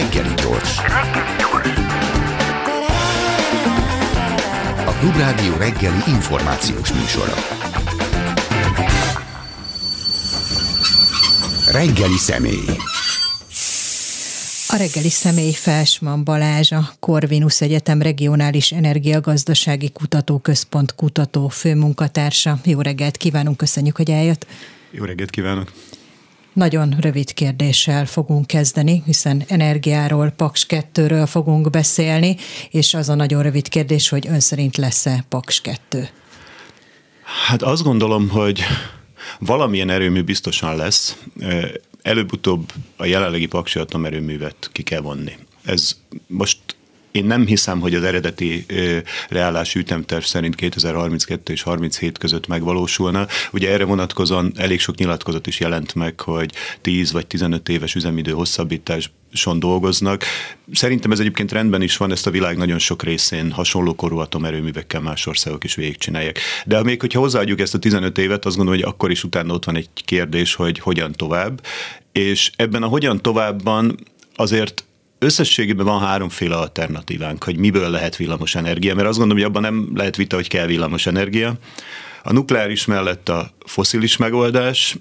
Reggeli gyors. A Klubrádió reggeli információs műsora. Reggeli személy. A reggeli személy Felsman Balázs, a Corvinus Egyetem Regionális Energiagazdasági Kutatóközpont kutató főmunkatársa. Jó reggelt kívánunk, köszönjük, hogy eljött. Jó reggelt kívánok! Nagyon rövid kérdéssel fogunk kezdeni, hiszen energiáról, Paks 2-ről fogunk beszélni, és az a nagyon rövid kérdés, hogy ön szerint lesz-e Paks 2? Hát azt gondolom, hogy valamilyen erőmű biztosan lesz. Előbb-utóbb a jelenlegi Paksi atomerőművet ki kell vonni. Ez most én nem hiszem, hogy az eredeti reálás ütemterv szerint 2032 és 37 között megvalósulna. Ugye erre vonatkozóan elég sok nyilatkozat is jelent meg, hogy 10 vagy 15 éves üzemidő hosszabbítás son dolgoznak. Szerintem ez egyébként rendben is van, ezt a világ nagyon sok részén hasonló korú atomerőművekkel más országok is végigcsinálják. De még hogyha hozzáadjuk ezt a 15 évet, azt gondolom, hogy akkor is utána ott van egy kérdés, hogy hogyan tovább. És ebben a hogyan továbbban azért összességében van háromféle alternatívánk, hogy miből lehet villamos energia, mert azt gondolom, hogy abban nem lehet vita, hogy kell villamos energia. A nukleáris mellett a foszilis megoldás,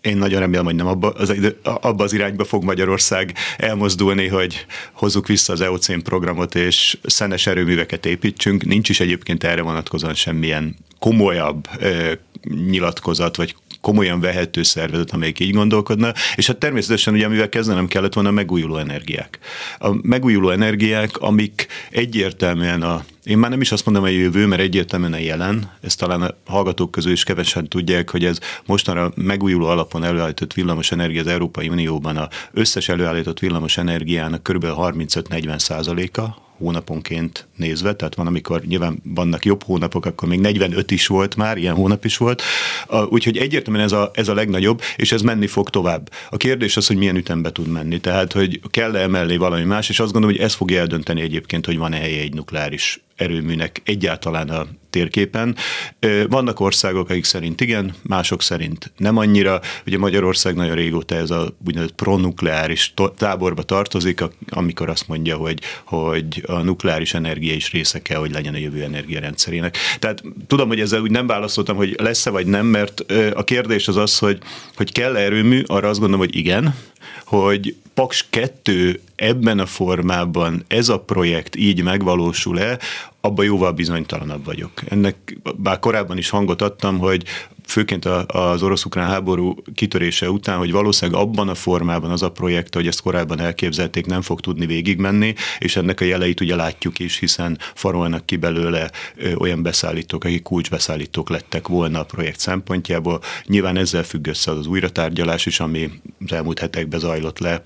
én nagyon remélem, hogy nem abba az, abba az irányba fog Magyarország elmozdulni, hogy hozzuk vissza az EOCén programot, és szenes erőműveket építsünk. Nincs is egyébként erre vonatkozóan semmilyen komolyabb ö, nyilatkozat, vagy komolyan vehető szervezet, amelyik így gondolkodna, és hát természetesen ugye, amivel kezdenem kellett volna, a megújuló energiák. A megújuló energiák, amik egyértelműen a én már nem is azt mondom, hogy jövő, mert egyértelműen a jelen, ezt talán a hallgatók közül is kevesen tudják, hogy ez mostanra megújuló alapon előállított villamos energia az Európai Unióban a összes előállított villamos energiának kb. 35-40 százaléka, hónaponként nézve, tehát van, amikor nyilván vannak jobb hónapok, akkor még 45 is volt már, ilyen hónap is volt. Úgyhogy egyértelműen ez a, ez a legnagyobb, és ez menni fog tovább. A kérdés az, hogy milyen ütembe tud menni, tehát hogy kell-e emellé valami más, és azt gondolom, hogy ez fogja eldönteni egyébként, hogy van-e helye egy nukleáris erőműnek egyáltalán a térképen. Vannak országok, akik szerint igen, mások szerint nem annyira. Ugye Magyarország nagyon régóta ez a úgynevezett pronukleáris táborba tartozik, amikor azt mondja, hogy, hogy a nukleáris energia is része kell, hogy legyen a jövő energiarendszerének. Tehát tudom, hogy ezzel úgy nem válaszoltam, hogy lesz-e vagy nem, mert a kérdés az az, hogy, hogy kell erőmű, arra azt gondolom, hogy igen, hogy Paks 2 ebben a formában ez a projekt így megvalósul-e, abban jóval bizonytalanabb vagyok. Ennek bár korábban is hangot adtam, hogy főként az orosz-ukrán háború kitörése után, hogy valószínűleg abban a formában az a projekt, hogy ezt korábban elképzelték, nem fog tudni végigmenni, és ennek a jeleit ugye látjuk is, hiszen farolnak ki belőle olyan beszállítók, akik kulcsbeszállítók lettek volna a projekt szempontjából. Nyilván ezzel függ össze az újratárgyalás is, ami az elmúlt hetekben zajlott le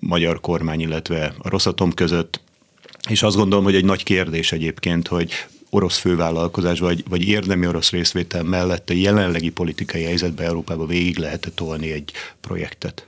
magyar kormány, illetve a Rosszatom között, és azt gondolom, hogy egy nagy kérdés egyébként, hogy orosz fővállalkozás, vagy, vagy érdemi orosz részvétel mellett a jelenlegi politikai helyzetben Európába végig lehet tolni egy projektet.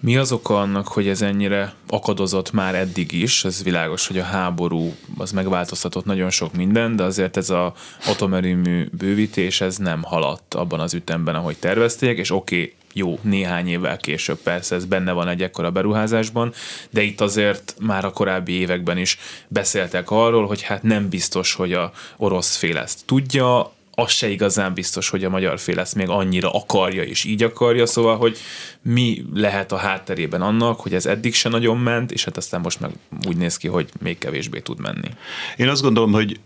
Mi az oka annak, hogy ez ennyire akadozott már eddig is? Ez világos, hogy a háború az megváltoztatott nagyon sok minden, de azért ez a atomerőmű bővítés ez nem haladt abban az ütemben, ahogy tervezték, és oké, okay, jó, néhány évvel később persze ez benne van egy ekkora beruházásban, de itt azért már a korábbi években is beszéltek arról, hogy hát nem biztos, hogy a orosz fél ezt tudja, az se igazán biztos, hogy a magyar fél ezt még annyira akarja és így akarja, szóval, hogy mi lehet a hátterében annak, hogy ez eddig se nagyon ment, és hát aztán most meg úgy néz ki, hogy még kevésbé tud menni. Én azt gondolom, hogy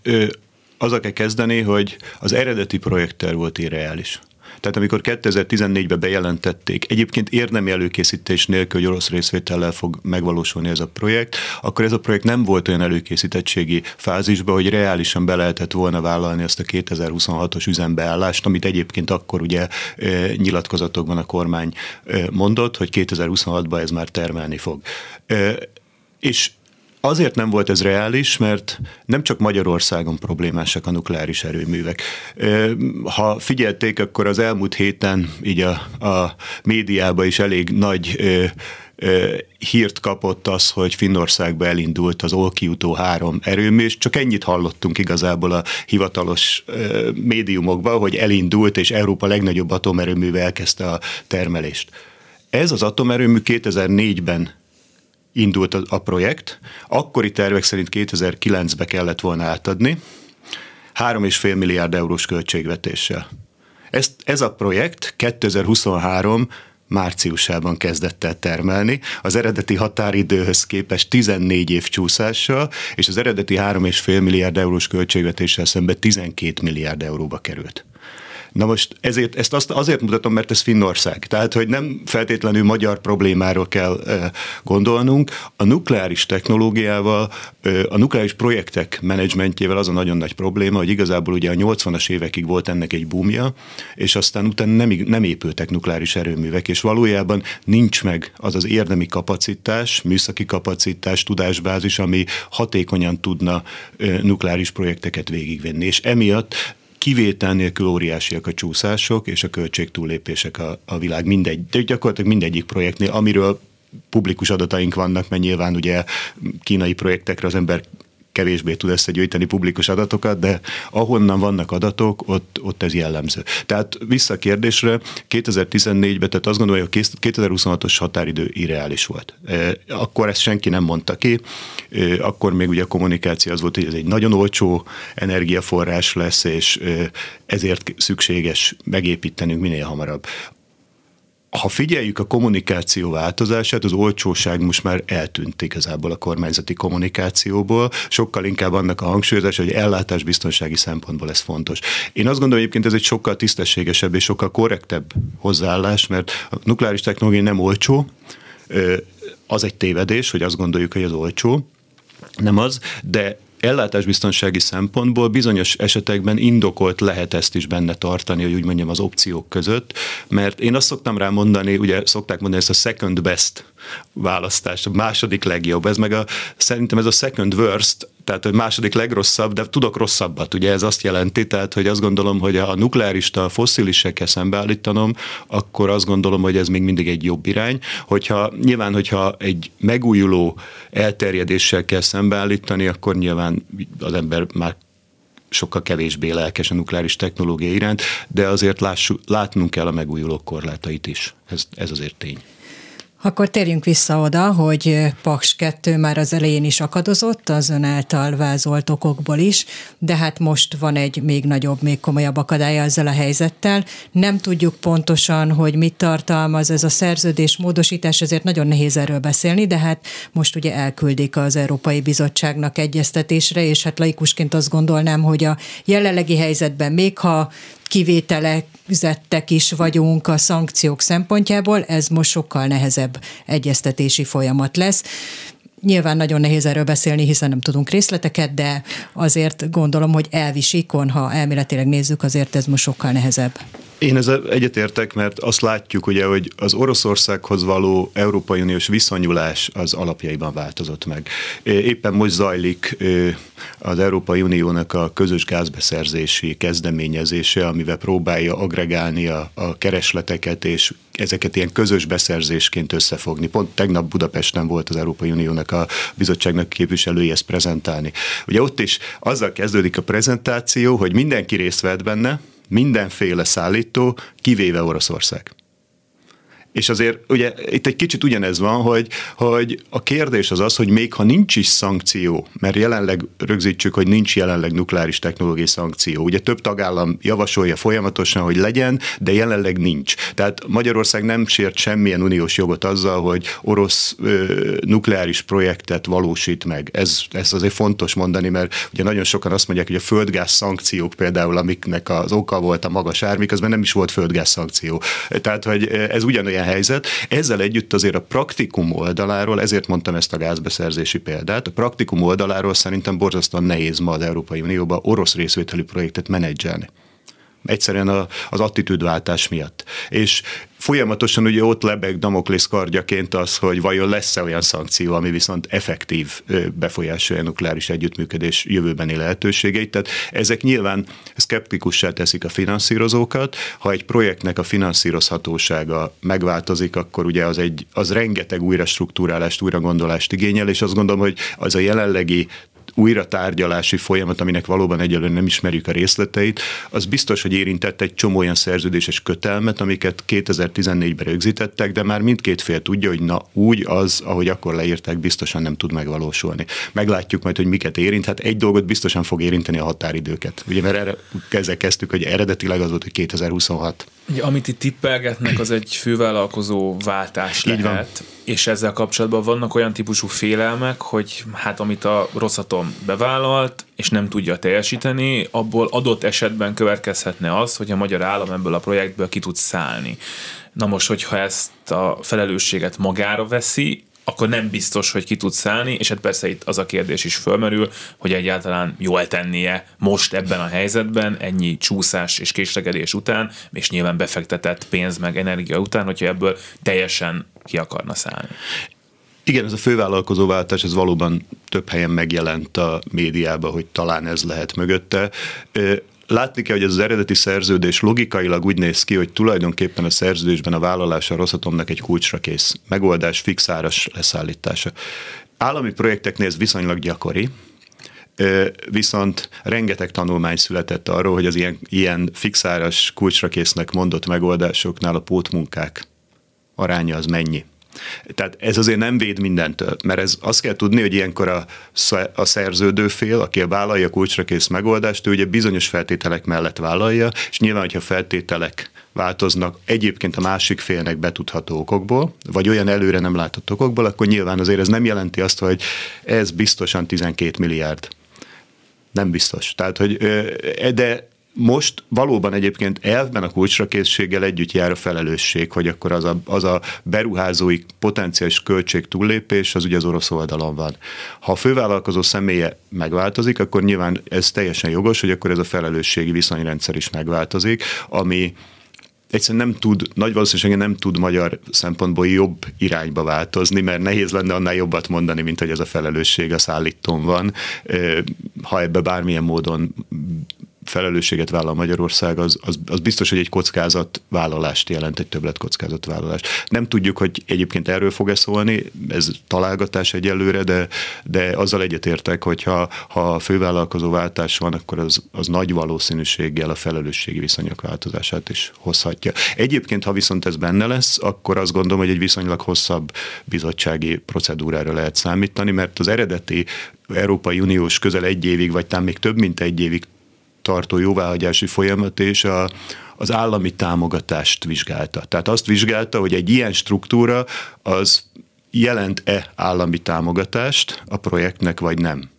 azzal kell kezdeni, hogy az eredeti projekter volt irreális. Tehát amikor 2014-ben bejelentették, egyébként érdemi előkészítés nélkül, hogy orosz részvétellel fog megvalósulni ez a projekt, akkor ez a projekt nem volt olyan előkészítettségi fázisban, hogy reálisan be lehetett volna vállalni azt a 2026-os üzembeállást, amit egyébként akkor ugye nyilatkozatokban a kormány mondott, hogy 2026-ban ez már termelni fog. És Azért nem volt ez reális, mert nem csak Magyarországon problémásak a nukleáris erőművek. Ha figyelték, akkor az elmúlt héten így a, a médiában is elég nagy hírt kapott az, hogy Finnországba elindult az Olkiutó 3 erőmű, és csak ennyit hallottunk igazából a hivatalos médiumokban, hogy elindult, és Európa legnagyobb atomerőművel elkezdte a termelést. Ez az atomerőmű 2004-ben indult a, projekt, akkori tervek szerint 2009-be kellett volna átadni, 3,5 milliárd eurós költségvetéssel. Ez, ez a projekt 2023 márciusában kezdett el termelni, az eredeti határidőhöz képest 14 év csúszással, és az eredeti 3,5 milliárd eurós költségvetéssel szemben 12 milliárd euróba került. Na most ezért, ezt azt azért mutatom, mert ez Finnország. Tehát, hogy nem feltétlenül magyar problémáról kell gondolnunk. A nukleáris technológiával, a nukleáris projektek menedzsmentjével az a nagyon nagy probléma, hogy igazából ugye a 80-as évekig volt ennek egy boomja, és aztán utána nem, nem épültek nukleáris erőművek, és valójában nincs meg az az érdemi kapacitás, műszaki kapacitás, tudásbázis, ami hatékonyan tudna nukleáris projekteket végigvenni. És emiatt kivétel nélkül óriásiak a csúszások és a költség túllépések a, a világ mindegy, de gyakorlatilag mindegyik projektnél, amiről publikus adataink vannak, mert nyilván ugye kínai projektekre az ember kevésbé tud összegyűjteni publikus adatokat, de ahonnan vannak adatok, ott, ott ez jellemző. Tehát vissza a kérdésre, 2014-ben, tehát azt gondolom, hogy a 2026-os határidő irreális volt. E, akkor ezt senki nem mondta ki, e, akkor még ugye a kommunikáció az volt, hogy ez egy nagyon olcsó energiaforrás lesz, és e, ezért szükséges megépítenünk minél hamarabb ha figyeljük a kommunikáció változását, az olcsóság most már eltűnt igazából a kormányzati kommunikációból, sokkal inkább annak a hangsúlyozás, hogy ellátásbiztonsági szempontból ez fontos. Én azt gondolom egyébként ez egy sokkal tisztességesebb és sokkal korrektebb hozzáállás, mert a nukleáris technológia nem olcsó, az egy tévedés, hogy azt gondoljuk, hogy az olcsó, nem az, de ellátásbiztonsági szempontból bizonyos esetekben indokolt lehet ezt is benne tartani, hogy úgy mondjam az opciók között, mert én azt szoktam rá mondani, ugye szokták mondani ezt a second best választás, a második legjobb, ez meg a, szerintem ez a second worst, tehát a második legrosszabb, de tudok rosszabbat, ugye ez azt jelenti, tehát hogy azt gondolom, hogy a nukleárista a fosszilisekkel szembeállítanom, akkor azt gondolom, hogy ez még mindig egy jobb irány. Hogyha nyilván, hogyha egy megújuló elterjedéssel kell szembeállítani, akkor nyilván az ember már sokkal kevésbé lelkes a nukleáris technológia iránt, de azért lássuk, látnunk kell a megújuló korlátait is. Ez, ez azért tény. Akkor térjünk vissza oda, hogy Paks 2 már az elején is akadozott, az ön által vázolt okokból is, de hát most van egy még nagyobb, még komolyabb akadálya ezzel a helyzettel. Nem tudjuk pontosan, hogy mit tartalmaz ez a szerződés módosítás, ezért nagyon nehéz erről beszélni, de hát most ugye elküldik az Európai Bizottságnak egyeztetésre, és hát laikusként azt gondolnám, hogy a jelenlegi helyzetben még ha kivételezettek is vagyunk a szankciók szempontjából, ez most sokkal nehezebb egyeztetési folyamat lesz. Nyilván nagyon nehéz erről beszélni, hiszen nem tudunk részleteket, de azért gondolom, hogy elvisikon, ha elméletileg nézzük, azért ez most sokkal nehezebb. Én ezzel egyetértek, mert azt látjuk ugye, hogy az Oroszországhoz való Európai Uniós viszonyulás az alapjaiban változott meg. Éppen most zajlik az Európai Uniónak a közös gázbeszerzési kezdeményezése, amivel próbálja agregálni a, a keresleteket, és ezeket ilyen közös beszerzésként összefogni. Pont tegnap Budapesten volt az Európai Uniónak a bizottságnak képviselői ezt prezentálni. Ugye ott is azzal kezdődik a prezentáció, hogy mindenki részt vett benne, mindenféle szállító, kivéve Oroszország. És azért ugye itt egy kicsit ugyanez van, hogy, hogy a kérdés az az, hogy még ha nincs is szankció, mert jelenleg rögzítsük, hogy nincs jelenleg nukleáris technológiai szankció. Ugye több tagállam javasolja folyamatosan, hogy legyen, de jelenleg nincs. Tehát Magyarország nem sért semmilyen uniós jogot azzal, hogy orosz ö, nukleáris projektet valósít meg. Ez, ez azért fontos mondani, mert ugye nagyon sokan azt mondják, hogy a földgáz szankciók például, amiknek az oka volt a magas ár, miközben nem is volt földgáz szankció. Tehát, hogy ez ugyanolyan helyzet. Ezzel együtt azért a praktikum oldaláról, ezért mondtam ezt a gázbeszerzési példát, a praktikum oldaláról szerintem borzasztóan nehéz ma az Európai Unióban orosz részvételi projektet menedzselni egyszerűen az attitűdváltás miatt. És folyamatosan ugye ott lebeg Damoklész kardjaként az, hogy vajon lesz-e olyan szankció, ami viszont effektív befolyásolja a nukleáris együttműködés jövőbeni lehetőségeit. Tehát ezek nyilván szkeptikussá teszik a finanszírozókat. Ha egy projektnek a finanszírozhatósága megváltozik, akkor ugye az, egy, az rengeteg újra struktúrálást, újra gondolást igényel, és azt gondolom, hogy az a jelenlegi újra tárgyalási folyamat, aminek valóban egyelőre nem ismerjük a részleteit, az biztos, hogy érintett egy csomó olyan szerződéses kötelmet, amiket 2014-ben rögzítettek, de már mindkét fél tudja, hogy na úgy az, ahogy akkor leírták, biztosan nem tud megvalósulni. Meglátjuk majd, hogy miket érint. Hát egy dolgot biztosan fog érinteni a határidőket. Ugye, mert erre, ezzel kezdtük, hogy eredetileg az volt, hogy 2026. Ugye, amit itt tippelgetnek, az egy fővállalkozó váltás Így lehet. Van. És ezzel kapcsolatban vannak olyan típusú félelmek, hogy hát amit a Rosszatom bevállalt, és nem tudja teljesíteni, abból adott esetben következhetne az, hogy a magyar állam ebből a projektből ki tud szállni. Na most, hogyha ezt a felelősséget magára veszi, akkor nem biztos, hogy ki tud szállni, és hát persze itt az a kérdés is fölmerül, hogy egyáltalán jól tennie most ebben a helyzetben, ennyi csúszás és késlegedés után, és nyilván befektetett pénz meg energia után, hogyha ebből teljesen ki akarna szállni. Igen, ez a fővállalkozóváltás, ez valóban több helyen megjelent a médiában, hogy talán ez lehet mögötte. Látni kell, hogy az eredeti szerződés logikailag úgy néz ki, hogy tulajdonképpen a szerződésben a vállalása Rosszatomnak egy kulcsra kész megoldás, fixáras leszállítása. Állami projekteknél ez viszonylag gyakori, viszont rengeteg tanulmány született arról, hogy az ilyen, ilyen fixáras kulcsra késznek mondott megoldásoknál a pótmunkák aránya az mennyi. Tehát ez azért nem véd mindentől, mert ez azt kell tudni, hogy ilyenkor a, a szerződő fél, aki a vállalja a kulcsra kész megoldást, ő ugye bizonyos feltételek mellett vállalja, és nyilván, hogyha feltételek változnak egyébként a másik félnek betudható okokból, vagy olyan előre nem látott okokból, akkor nyilván azért ez nem jelenti azt, hogy ez biztosan 12 milliárd. Nem biztos. Tehát, hogy de most valóban egyébként elvben a kulcsra készséggel együtt jár a felelősség, hogy akkor az a, az a beruházói potenciális költség túllépés, az ugye az orosz oldalon van. Ha a fővállalkozó személye megváltozik, akkor nyilván ez teljesen jogos, hogy akkor ez a felelősségi viszonyrendszer is megváltozik, ami egyszerűen nem tud, nagy valószínűséggel nem tud magyar szempontból jobb irányba változni, mert nehéz lenne annál jobbat mondani, mint hogy ez a felelősség a szállítón van. Ha ebbe bármilyen módon felelősséget vállal Magyarország, az, az, az biztos, hogy egy kockázatvállalást jelent, egy többlet kockázatvállalást. Nem tudjuk, hogy egyébként erről fog-e szólni, ez találgatás egyelőre, de, de azzal egyetértek, hogy ha, ha fővállalkozó váltás van, akkor az, az nagy valószínűséggel a felelősségi viszonyok változását is hozhatja. Egyébként, ha viszont ez benne lesz, akkor azt gondolom, hogy egy viszonylag hosszabb bizottsági procedúrára lehet számítani, mert az eredeti Európai Uniós közel egy évig, vagy talán még több mint egy évig tartó jóváhagyási folyamat és a, az állami támogatást vizsgálta. Tehát azt vizsgálta, hogy egy ilyen struktúra az jelent-e állami támogatást a projektnek, vagy nem.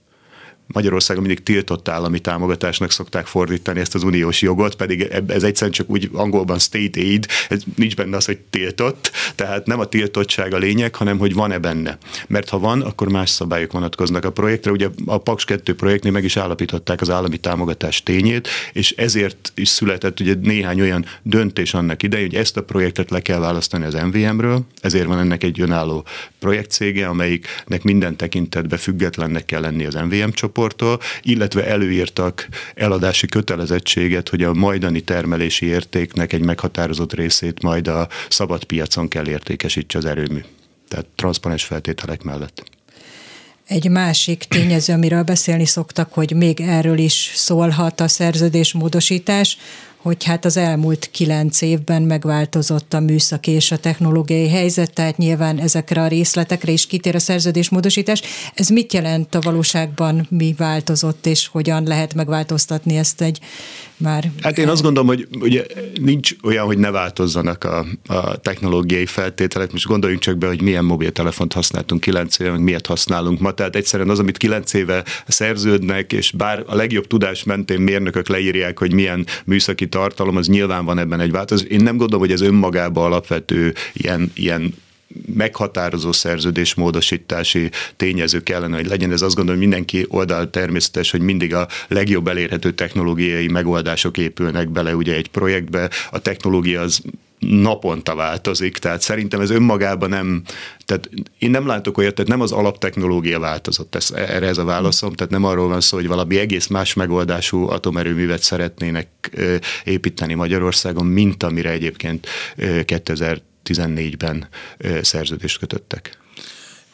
Magyarországon mindig tiltott állami támogatásnak szokták fordítani ezt az uniós jogot, pedig ez egyszerűen csak úgy angolban state aid, ez nincs benne az, hogy tiltott, tehát nem a tiltottság a lényeg, hanem hogy van-e benne. Mert ha van, akkor más szabályok vonatkoznak a projektre. Ugye a Paks 2 projektnél meg is állapították az állami támogatás tényét, és ezért is született ugye néhány olyan döntés annak idején, hogy ezt a projektet le kell választani az MVM-ről, ezért van ennek egy önálló projektcége, amelyiknek minden tekintetben függetlennek kell lenni az MVM csoport, csoporttól, illetve előírtak eladási kötelezettséget, hogy a majdani termelési értéknek egy meghatározott részét majd a szabad piacon kell értékesítse az erőmű. Tehát transzparens feltételek mellett. Egy másik tényező, amiről beszélni szoktak, hogy még erről is szólhat a szerződésmódosítás, hogy hát az elmúlt kilenc évben megváltozott a műszaki és a technológiai helyzet, tehát nyilván ezekre a részletekre is kitér a szerződésmódosítás. Ez mit jelent a valóságban, mi változott, és hogyan lehet megváltoztatni ezt egy már... Hát én azt gondolom, hogy ugye nincs olyan, hogy ne változzanak a, a technológiai feltételek. Most gondoljunk csak be, hogy milyen mobiltelefont használtunk kilenc éve, meg miért használunk ma. Tehát egyszerűen az, amit kilenc éve szerződnek, és bár a legjobb tudás mentén mérnökök leírják, hogy milyen műszaki tartalom, az nyilván van ebben egy változás. Én nem gondolom, hogy ez önmagában alapvető ilyen, ilyen meghatározó szerződésmódosítási tényező kellene, hogy legyen. Ez azt gondolom, mindenki oldal természetes, hogy mindig a legjobb elérhető technológiai megoldások épülnek bele ugye egy projektbe. A technológia az naponta változik, tehát szerintem ez önmagában nem, tehát én nem látok olyat, tehát nem az alaptechnológia változott, ez, erre ez a válaszom, tehát nem arról van szó, hogy valami egész más megoldású atomerőművet szeretnének építeni Magyarországon, mint amire egyébként 2014-ben szerződést kötöttek.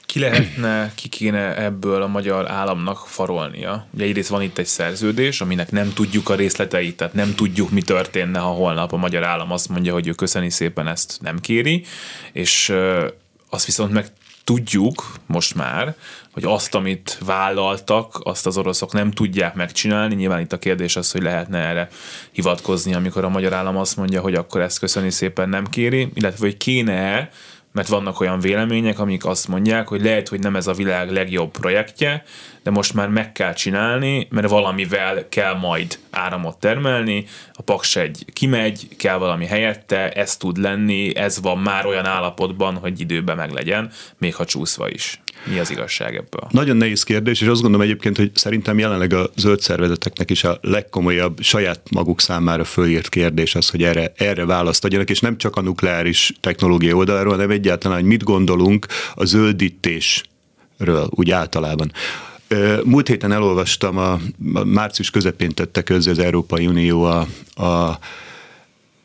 ki lehetne, ki kéne ebből a magyar államnak farolnia? Ugye egyrészt van itt egy szerződés, aminek nem tudjuk a részleteit, tehát nem tudjuk, mi történne, ha holnap a magyar állam azt mondja, hogy ő köszöni szépen ezt nem kéri, és azt viszont meg tudjuk most már, hogy azt, amit vállaltak, azt az oroszok nem tudják megcsinálni. Nyilván itt a kérdés az, hogy lehetne erre hivatkozni, amikor a magyar állam azt mondja, hogy akkor ezt köszöni szépen nem kéri, illetve hogy kéne mert vannak olyan vélemények, amik azt mondják, hogy lehet, hogy nem ez a világ legjobb projektje, de most már meg kell csinálni, mert valamivel kell majd áramot termelni, a Paks egy kimegy, kell valami helyette, ez tud lenni, ez van már olyan állapotban, hogy időben meg legyen, még ha csúszva is. Mi az igazság ebből? Nagyon nehéz kérdés, és azt gondolom egyébként, hogy szerintem jelenleg a zöld szervezeteknek is a legkomolyabb saját maguk számára fölírt kérdés az, hogy erre, erre választ adjanak, és nem csak a nukleáris technológia oldalról, hanem egyáltalán, hogy mit gondolunk a zöldítésről, úgy általában. Múlt héten elolvastam, a, a március közepén tette közé az Európai Unió a, a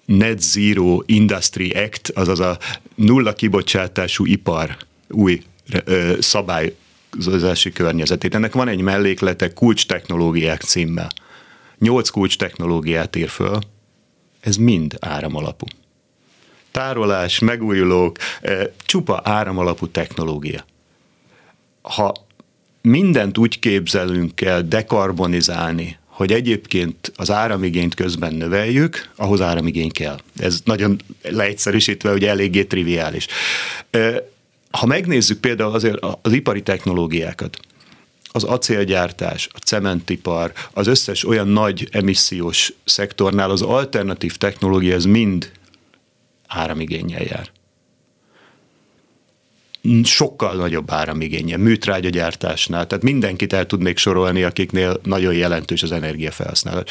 Net Zero Industry Act, azaz a nulla kibocsátású ipar új szabályozási környezetét. Ennek van egy melléklete kulcs technológiák címmel. Nyolc kulcs technológiát ír föl, ez mind áramalapú. Tárolás, megújulók, csupa áramalapú technológia. Ha mindent úgy képzelünk el dekarbonizálni, hogy egyébként az áramigényt közben növeljük, ahhoz áramigény kell. Ez nagyon leegyszerűsítve, hogy eléggé triviális. Ha megnézzük például azért az ipari technológiákat, az acélgyártás, a cementipar, az összes olyan nagy emissziós szektornál az alternatív technológia, ez mind áramigényel jár sokkal nagyobb áramigénye, műtrágyagyártásnál, tehát mindenkit el tudnék sorolni, akiknél nagyon jelentős az energiafelhasználás.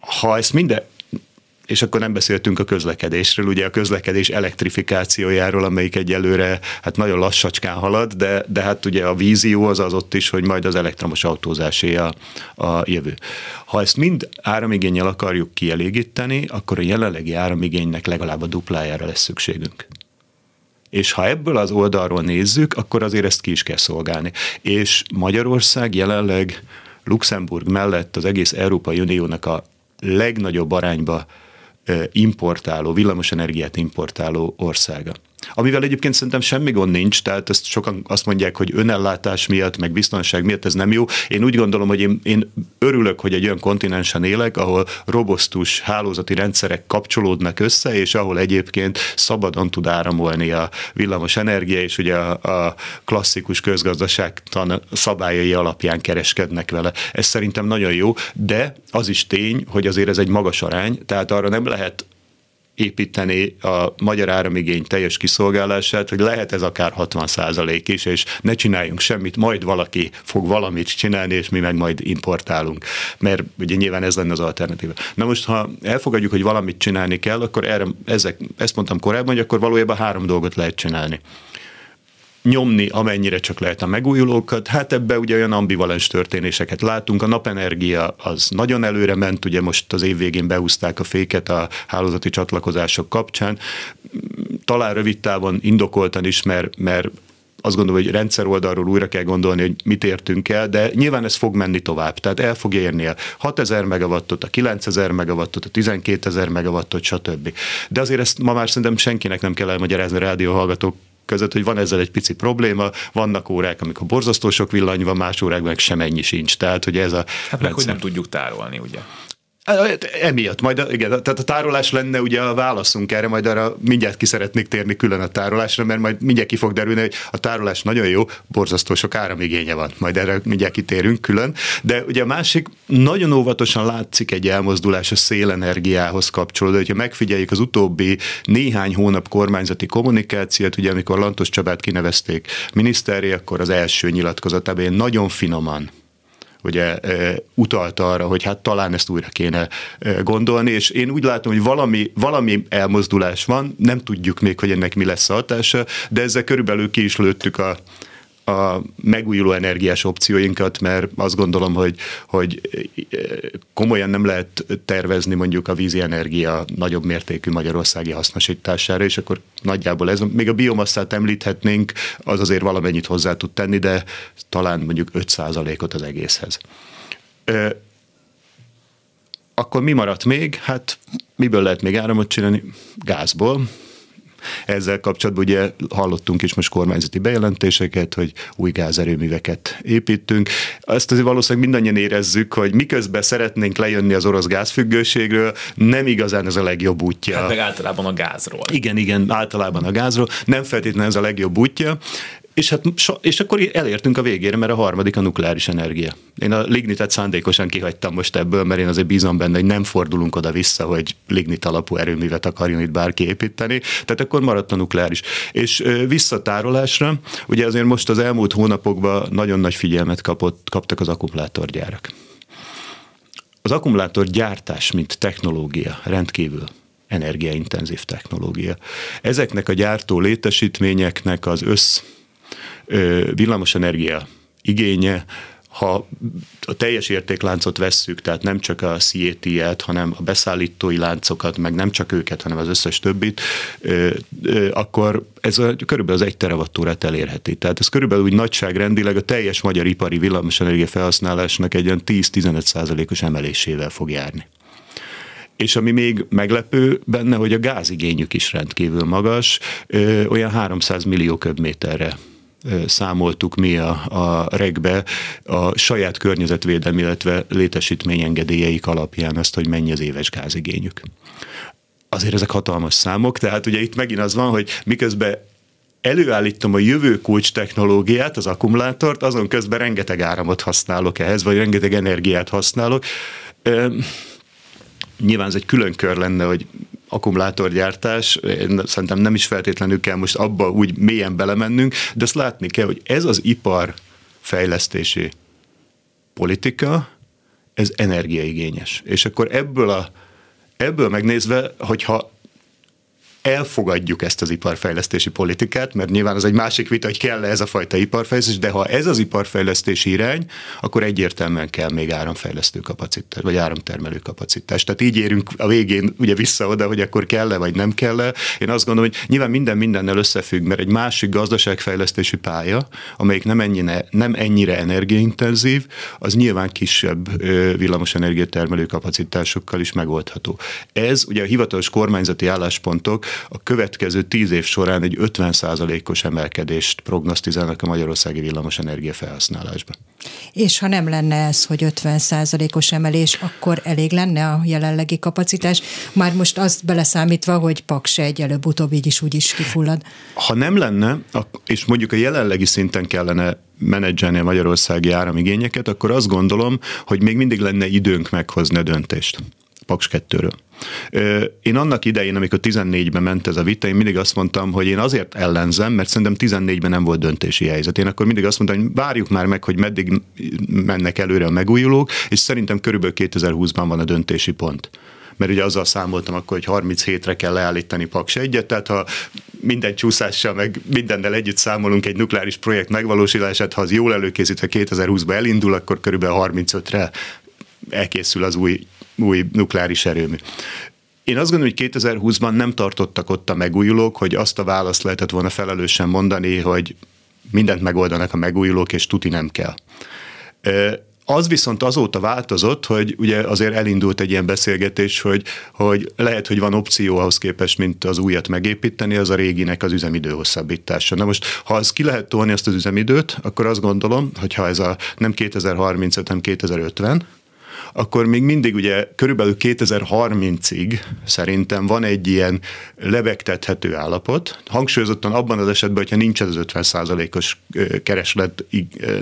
Ha ezt minden, és akkor nem beszéltünk a közlekedésről, ugye a közlekedés elektrifikációjáról, amelyik egyelőre hát nagyon lassacskán halad, de, de hát ugye a vízió az az ott is, hogy majd az elektromos autózásé a, a jövő. Ha ezt mind áramigényel akarjuk kielégíteni, akkor a jelenlegi áramigénynek legalább a duplájára lesz szükségünk. És ha ebből az oldalról nézzük, akkor azért ezt ki is kell szolgálni. És Magyarország jelenleg Luxemburg mellett az egész Európai Uniónak a legnagyobb arányba importáló, villamosenergiát importáló országa. Amivel egyébként szerintem semmi gond nincs, tehát ezt sokan azt mondják, hogy önellátás miatt, meg biztonság miatt ez nem jó. Én úgy gondolom, hogy én, én örülök, hogy egy olyan kontinensen élek, ahol robosztus hálózati rendszerek kapcsolódnak össze, és ahol egyébként szabadon tud áramolni a villamos energia, és ugye a, a klasszikus közgazdaságtan szabályai alapján kereskednek vele. Ez szerintem nagyon jó, de az is tény, hogy azért ez egy magas arány, tehát arra nem lehet építeni a magyar áramigény teljes kiszolgálását, hogy lehet ez akár 60 százalék is, és ne csináljunk semmit, majd valaki fog valamit csinálni, és mi meg majd importálunk. Mert ugye nyilván ez lenne az alternatíva. Na most, ha elfogadjuk, hogy valamit csinálni kell, akkor erre, ezek, ezt mondtam korábban, hogy akkor valójában három dolgot lehet csinálni nyomni, amennyire csak lehet a megújulókat. Hát ebbe ugye olyan ambivalens történéseket látunk. A napenergia az nagyon előre ment, ugye most az év végén beúzták a féket a hálózati csatlakozások kapcsán. Talán rövid távon indokoltan is, mert, mert azt gondolom, hogy rendszer oldalról újra kell gondolni, hogy mit értünk el, de nyilván ez fog menni tovább. Tehát el fog érni a 6000 megawattot, a 9000 megawattot, a 12000 megawattot, stb. De azért ezt ma már szerintem senkinek nem kell elmagyarázni a rádióhallgatók között, hogy van ezzel egy pici probléma, vannak órák, amikor borzasztó sok villany van, más órákban meg semennyi sincs. Tehát, hogy ez a... Hát meg, hogy nem tudjuk tárolni, ugye? Emiatt, majd igen, tehát a tárolás lenne ugye a válaszunk erre, majd arra mindjárt ki szeretnék térni külön a tárolásra, mert majd mindjárt ki fog derülni, hogy a tárolás nagyon jó, borzasztó sok áramigénye van, majd erre mindjárt kitérünk külön, de ugye a másik, nagyon óvatosan látszik egy elmozdulás a szélenergiához kapcsolódó, hogyha megfigyeljük az utóbbi néhány hónap kormányzati kommunikációt, ugye amikor Lantos Csabát kinevezték miniszteré, akkor az első nyilatkozatában nagyon finoman ugye utalta arra, hogy hát talán ezt újra kéne gondolni, és én úgy látom, hogy valami, valami elmozdulás van, nem tudjuk még, hogy ennek mi lesz a hatása, de ezzel körülbelül ki is lőttük a, a megújuló energiás opcióinkat, mert azt gondolom, hogy, hogy komolyan nem lehet tervezni mondjuk a vízi energia nagyobb mértékű magyarországi hasznosítására, és akkor nagyjából ez, még a biomasszát említhetnénk, az azért valamennyit hozzá tud tenni, de talán mondjuk 5%-ot az egészhez. Akkor mi maradt még? Hát miből lehet még áramot csinálni? Gázból ezzel kapcsolatban ugye hallottunk is most kormányzati bejelentéseket, hogy új gázerőműveket építünk. Azt azért valószínűleg mindannyian érezzük, hogy miközben szeretnénk lejönni az orosz gázfüggőségről, nem igazán ez a legjobb útja. Hát meg általában a gázról. Igen, igen, általában a gázról. Nem feltétlenül ez a legjobb útja. És, hát, és akkor elértünk a végére, mert a harmadik a nukleáris energia. Én a lignitet szándékosan kihagytam most ebből, mert én azért bízom benne, hogy nem fordulunk oda-vissza, hogy lignit alapú erőművet akarjon itt bárki építeni. Tehát akkor maradt a nukleáris. És visszatárolásra, ugye azért most az elmúlt hónapokban nagyon nagy figyelmet kapott, kaptak az akkumulátorgyárak. Az akkumulátorgyártás, mint technológia rendkívül energiaintenzív technológia. Ezeknek a gyártó létesítményeknek az össz villamosenergia igénye, ha a teljes értékláncot vesszük, tehát nem csak a CAT-et, hanem a beszállítói láncokat, meg nem csak őket, hanem az összes többit, akkor ez a, körülbelül az egy terawattórát elérheti. Tehát ez körülbelül úgy nagyságrendileg a teljes magyar ipari villamosenergia felhasználásnak egy olyan 10-15 százalékos emelésével fog járni. És ami még meglepő benne, hogy a gázigényük is rendkívül magas, olyan 300 millió köbméterre számoltuk mi a, a regbe a saját környezetvédelmi, illetve létesítményengedélyeik alapján azt, hogy mennyi az éves gázigényük. Azért ezek hatalmas számok, tehát ugye itt megint az van, hogy miközben előállítom a jövő kulcs technológiát, az akkumulátort, azon közben rengeteg áramot használok ehhez, vagy rengeteg energiát használok. Nyilván ez egy külön kör lenne, hogy akkumulátorgyártás, én szerintem nem is feltétlenül kell most abba úgy mélyen belemennünk, de azt látni kell, hogy ez az ipar fejlesztési politika, ez energiaigényes. És akkor ebből, a, ebből megnézve, hogyha elfogadjuk ezt az iparfejlesztési politikát, mert nyilván az egy másik vita, hogy kell-e ez a fajta iparfejlesztés, de ha ez az iparfejlesztési irány, akkor egyértelműen kell még áramfejlesztő kapacitás, vagy áramtermelő kapacitás. Tehát így érünk a végén ugye vissza oda, hogy akkor kell-e, vagy nem kell-e. Én azt gondolom, hogy nyilván minden mindennel összefügg, mert egy másik gazdaságfejlesztési pálya, amelyik nem ennyire, nem ennyire energiaintenzív, az nyilván kisebb villamosenergia termelő kapacitásokkal is megoldható. Ez ugye a hivatalos kormányzati álláspontok a következő tíz év során egy 50%-os emelkedést prognosztizálnak a magyarországi villamosenergia felhasználásban. És ha nem lenne ez, hogy 50%-os emelés, akkor elég lenne a jelenlegi kapacitás? Már most azt beleszámítva, hogy Paks egy előbb-utóbb így is úgy is kifullad. Ha nem lenne, és mondjuk a jelenlegi szinten kellene menedzselni a magyarországi áramigényeket, akkor azt gondolom, hogy még mindig lenne időnk meghozni a döntést. Paks 2-ről. Én annak idején, amikor 14-ben ment ez a vita, én mindig azt mondtam, hogy én azért ellenzem, mert szerintem 14-ben nem volt döntési helyzet. Én akkor mindig azt mondtam, hogy várjuk már meg, hogy meddig mennek előre a megújulók, és szerintem körülbelül 2020-ban van a döntési pont mert ugye azzal számoltam akkor, hogy 37-re kell leállítani Paks egyet, tehát ha minden csúszással, meg mindennel együtt számolunk egy nukleáris projekt megvalósulását, ha az jól előkészítve 2020-ba elindul, akkor körülbelül 35-re elkészül az új új nukleáris erőmű. Én azt gondolom, hogy 2020-ban nem tartottak ott a megújulók, hogy azt a választ lehetett volna felelősen mondani, hogy mindent megoldanak a megújulók, és tuti nem kell. Az viszont azóta változott, hogy ugye azért elindult egy ilyen beszélgetés, hogy, hogy lehet, hogy van opció ahhoz képest, mint az újat megépíteni, az a réginek az üzemidő hosszabbítása. Na most, ha az ki lehet tolni ezt az üzemidőt, akkor azt gondolom, hogy ha ez a nem 2035, hanem 2050, akkor még mindig ugye körülbelül 2030-ig szerintem van egy ilyen lebegtethető állapot. Hangsúlyozottan abban az esetben, hogyha nincs ez az 50%-os kereslet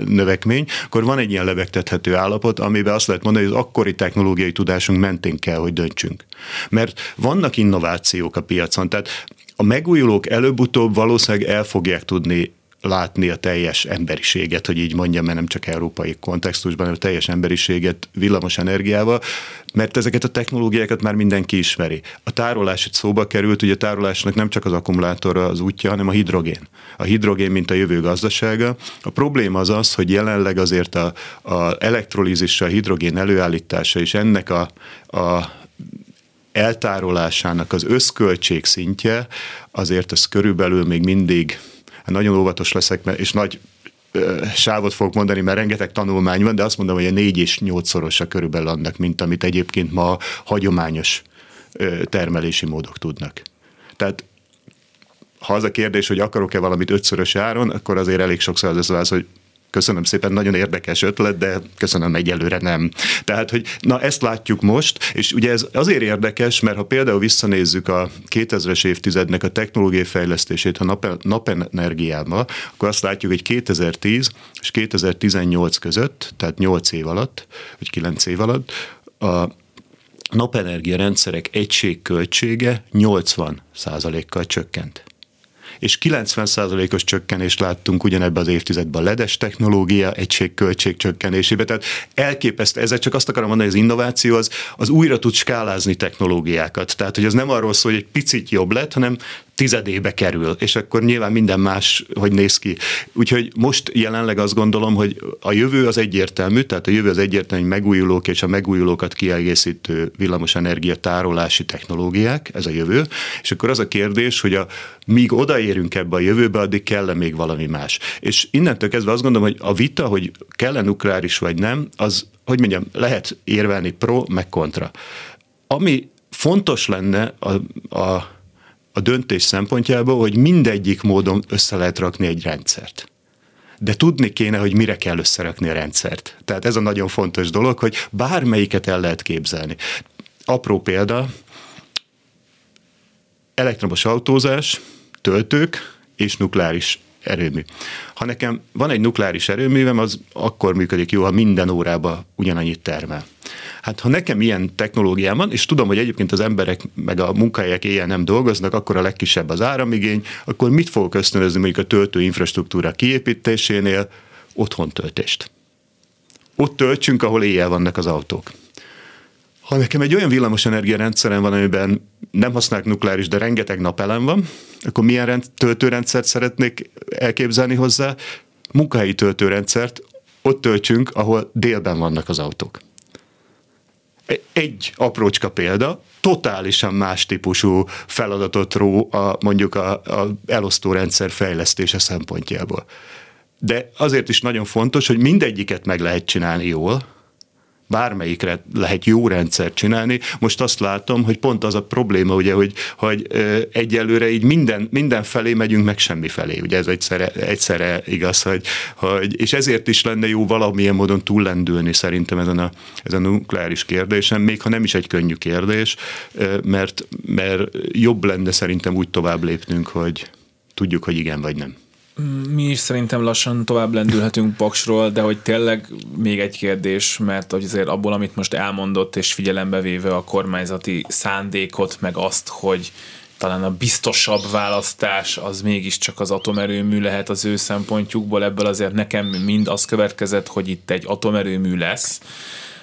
növekmény, akkor van egy ilyen lebegtethető állapot, amiben azt lehet mondani, hogy az akkori technológiai tudásunk mentén kell, hogy döntsünk. Mert vannak innovációk a piacon, tehát a megújulók előbb-utóbb valószínűleg el fogják tudni látni a teljes emberiséget, hogy így mondjam, mert nem csak európai kontextusban, hanem a teljes emberiséget villamos energiával, mert ezeket a technológiákat már mindenki ismeri. A tárolás itt szóba került, ugye a tárolásnak nem csak az akkumulátor az útja, hanem a hidrogén. A hidrogén, mint a jövő gazdasága. A probléma az az, hogy jelenleg azért a, a elektrolízisa, a hidrogén előállítása és ennek a, a eltárolásának az összköltség szintje, azért ez körülbelül még mindig, nagyon óvatos leszek, és nagy sávot fogok mondani, mert rengeteg tanulmány van, de azt mondom, hogy a négy és nyolcszorosa körülbelül annak, mint amit egyébként ma hagyományos termelési módok tudnak. Tehát ha az a kérdés, hogy akarok-e valamit ötszörös áron, akkor azért elég sokszor az az, hogy köszönöm szépen, nagyon érdekes ötlet, de köszönöm egyelőre nem. Tehát, hogy na ezt látjuk most, és ugye ez azért érdekes, mert ha például visszanézzük a 2000-es évtizednek a technológiai fejlesztését a nap, napenergiába, akkor azt látjuk, hogy 2010 és 2018 között, tehát 8 év alatt, vagy 9 év alatt, a napenergia rendszerek egységköltsége 80 kal csökkent és 90%-os csökkenést láttunk ugyanebben az évtizedben a ledes technológia egységköltség csökkenésébe. Tehát elképesztő, ezzel csak azt akarom mondani, hogy az innováció az, az újra tud skálázni technológiákat. Tehát, hogy az nem arról szól, hogy egy picit jobb lett, hanem tizedébe kerül, és akkor nyilván minden más, hogy néz ki. Úgyhogy most jelenleg azt gondolom, hogy a jövő az egyértelmű, tehát a jövő az egyértelmű, hogy megújulók és a megújulókat kiegészítő villamosenergia tárolási technológiák, ez a jövő, és akkor az a kérdés, hogy a, míg odaérünk ebbe a jövőbe, addig kell-e még valami más. És innentől kezdve azt gondolom, hogy a vita, hogy kell-e nukleáris vagy nem, az, hogy mondjam, lehet érvelni pro, meg kontra. Ami fontos lenne a, a a döntés szempontjából, hogy mindegyik módon össze lehet rakni egy rendszert. De tudni kéne, hogy mire kell összerakni a rendszert. Tehát ez a nagyon fontos dolog, hogy bármelyiket el lehet képzelni. Apró példa, elektromos autózás, töltők és nukleáris erőmű. Ha nekem van egy nukleáris erőművem, az akkor működik jó, ha minden órában ugyanannyit termel. Hát ha nekem ilyen technológiám van, és tudom, hogy egyébként az emberek meg a munkahelyek éjjel nem dolgoznak, akkor a legkisebb az áramigény, akkor mit fogok ösztönözni mondjuk a töltő infrastruktúra kiépítésénél? Otthon töltést. Ott töltsünk, ahol éjjel vannak az autók. Ha nekem egy olyan villamosenergia rendszerem van, amiben nem használok nukleáris, de rengeteg napelem van, akkor milyen rend, töltőrendszert szeretnék elképzelni hozzá? Munkahelyi töltőrendszert, ott töltsünk, ahol délben vannak az autók. Egy aprócska példa, totálisan más típusú feladatot ró a, mondjuk a, a elosztórendszer fejlesztése szempontjából. De azért is nagyon fontos, hogy mindegyiket meg lehet csinálni jól, bármelyikre lehet jó rendszert csinálni. Most azt látom, hogy pont az a probléma, ugye, hogy, hogy egyelőre így minden, minden felé megyünk, meg semmi felé. Ugye ez egyszerre, egyszerre igaz, hogy, hogy, és ezért is lenne jó valamilyen módon túllendülni szerintem ezen a, ezen a nukleáris kérdésen, még ha nem is egy könnyű kérdés, mert, mert jobb lenne szerintem úgy tovább lépnünk, hogy tudjuk, hogy igen vagy nem. Mi is szerintem lassan tovább lendülhetünk Paksról, de hogy tényleg még egy kérdés, mert azért abból, amit most elmondott, és figyelembe véve a kormányzati szándékot, meg azt, hogy talán a biztosabb választás az mégiscsak az atomerőmű lehet az ő szempontjukból, ebből azért nekem mind az következett, hogy itt egy atomerőmű lesz.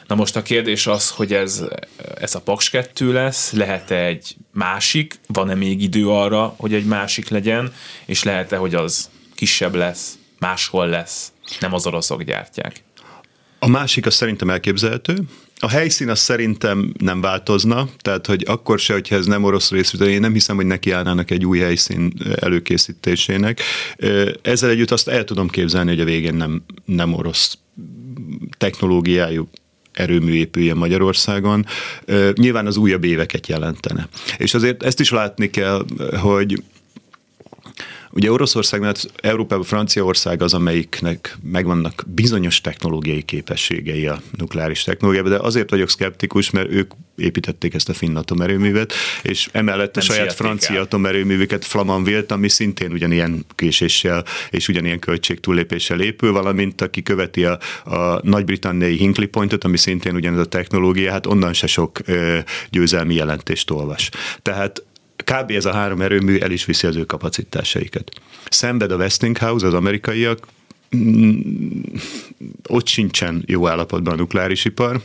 Na most a kérdés az, hogy ez, ez a Paks 2 lesz, lehet-e egy másik, van-e még idő arra, hogy egy másik legyen, és lehet-e, hogy az kisebb lesz, máshol lesz, nem az oroszok gyártják. A másik az szerintem elképzelhető. A helyszín az szerintem nem változna, tehát hogy akkor se, hogyha ez nem orosz részvétel, én nem hiszem, hogy nekiállnának egy új helyszín előkészítésének. Ezzel együtt azt el tudom képzelni, hogy a végén nem, nem orosz technológiájú erőmű épüljen Magyarországon, nyilván az újabb éveket jelentene. És azért ezt is látni kell, hogy Ugye Oroszország, mert Európában Franciaország az, amelyiknek megvannak bizonyos technológiai képességei a nukleáris technológiában, de azért vagyok szkeptikus, mert ők építették ezt a finn atomerőművet, és emellett Nem a saját francia el. atomerőművüket Flamanville, ami szintén ugyanilyen késéssel és ugyanilyen költségtúllépéssel épül, valamint aki követi a, a nagy-britanniai Hinkley Pointot, ami szintén ugyanez a technológia, hát onnan se sok ö, győzelmi jelentést olvas. Tehát kb. ez a három erőmű el is viszi az ő kapacitásaikat. Szenved a Westinghouse, az amerikaiak, mm, ott sincsen jó állapotban a nukleáris ipar,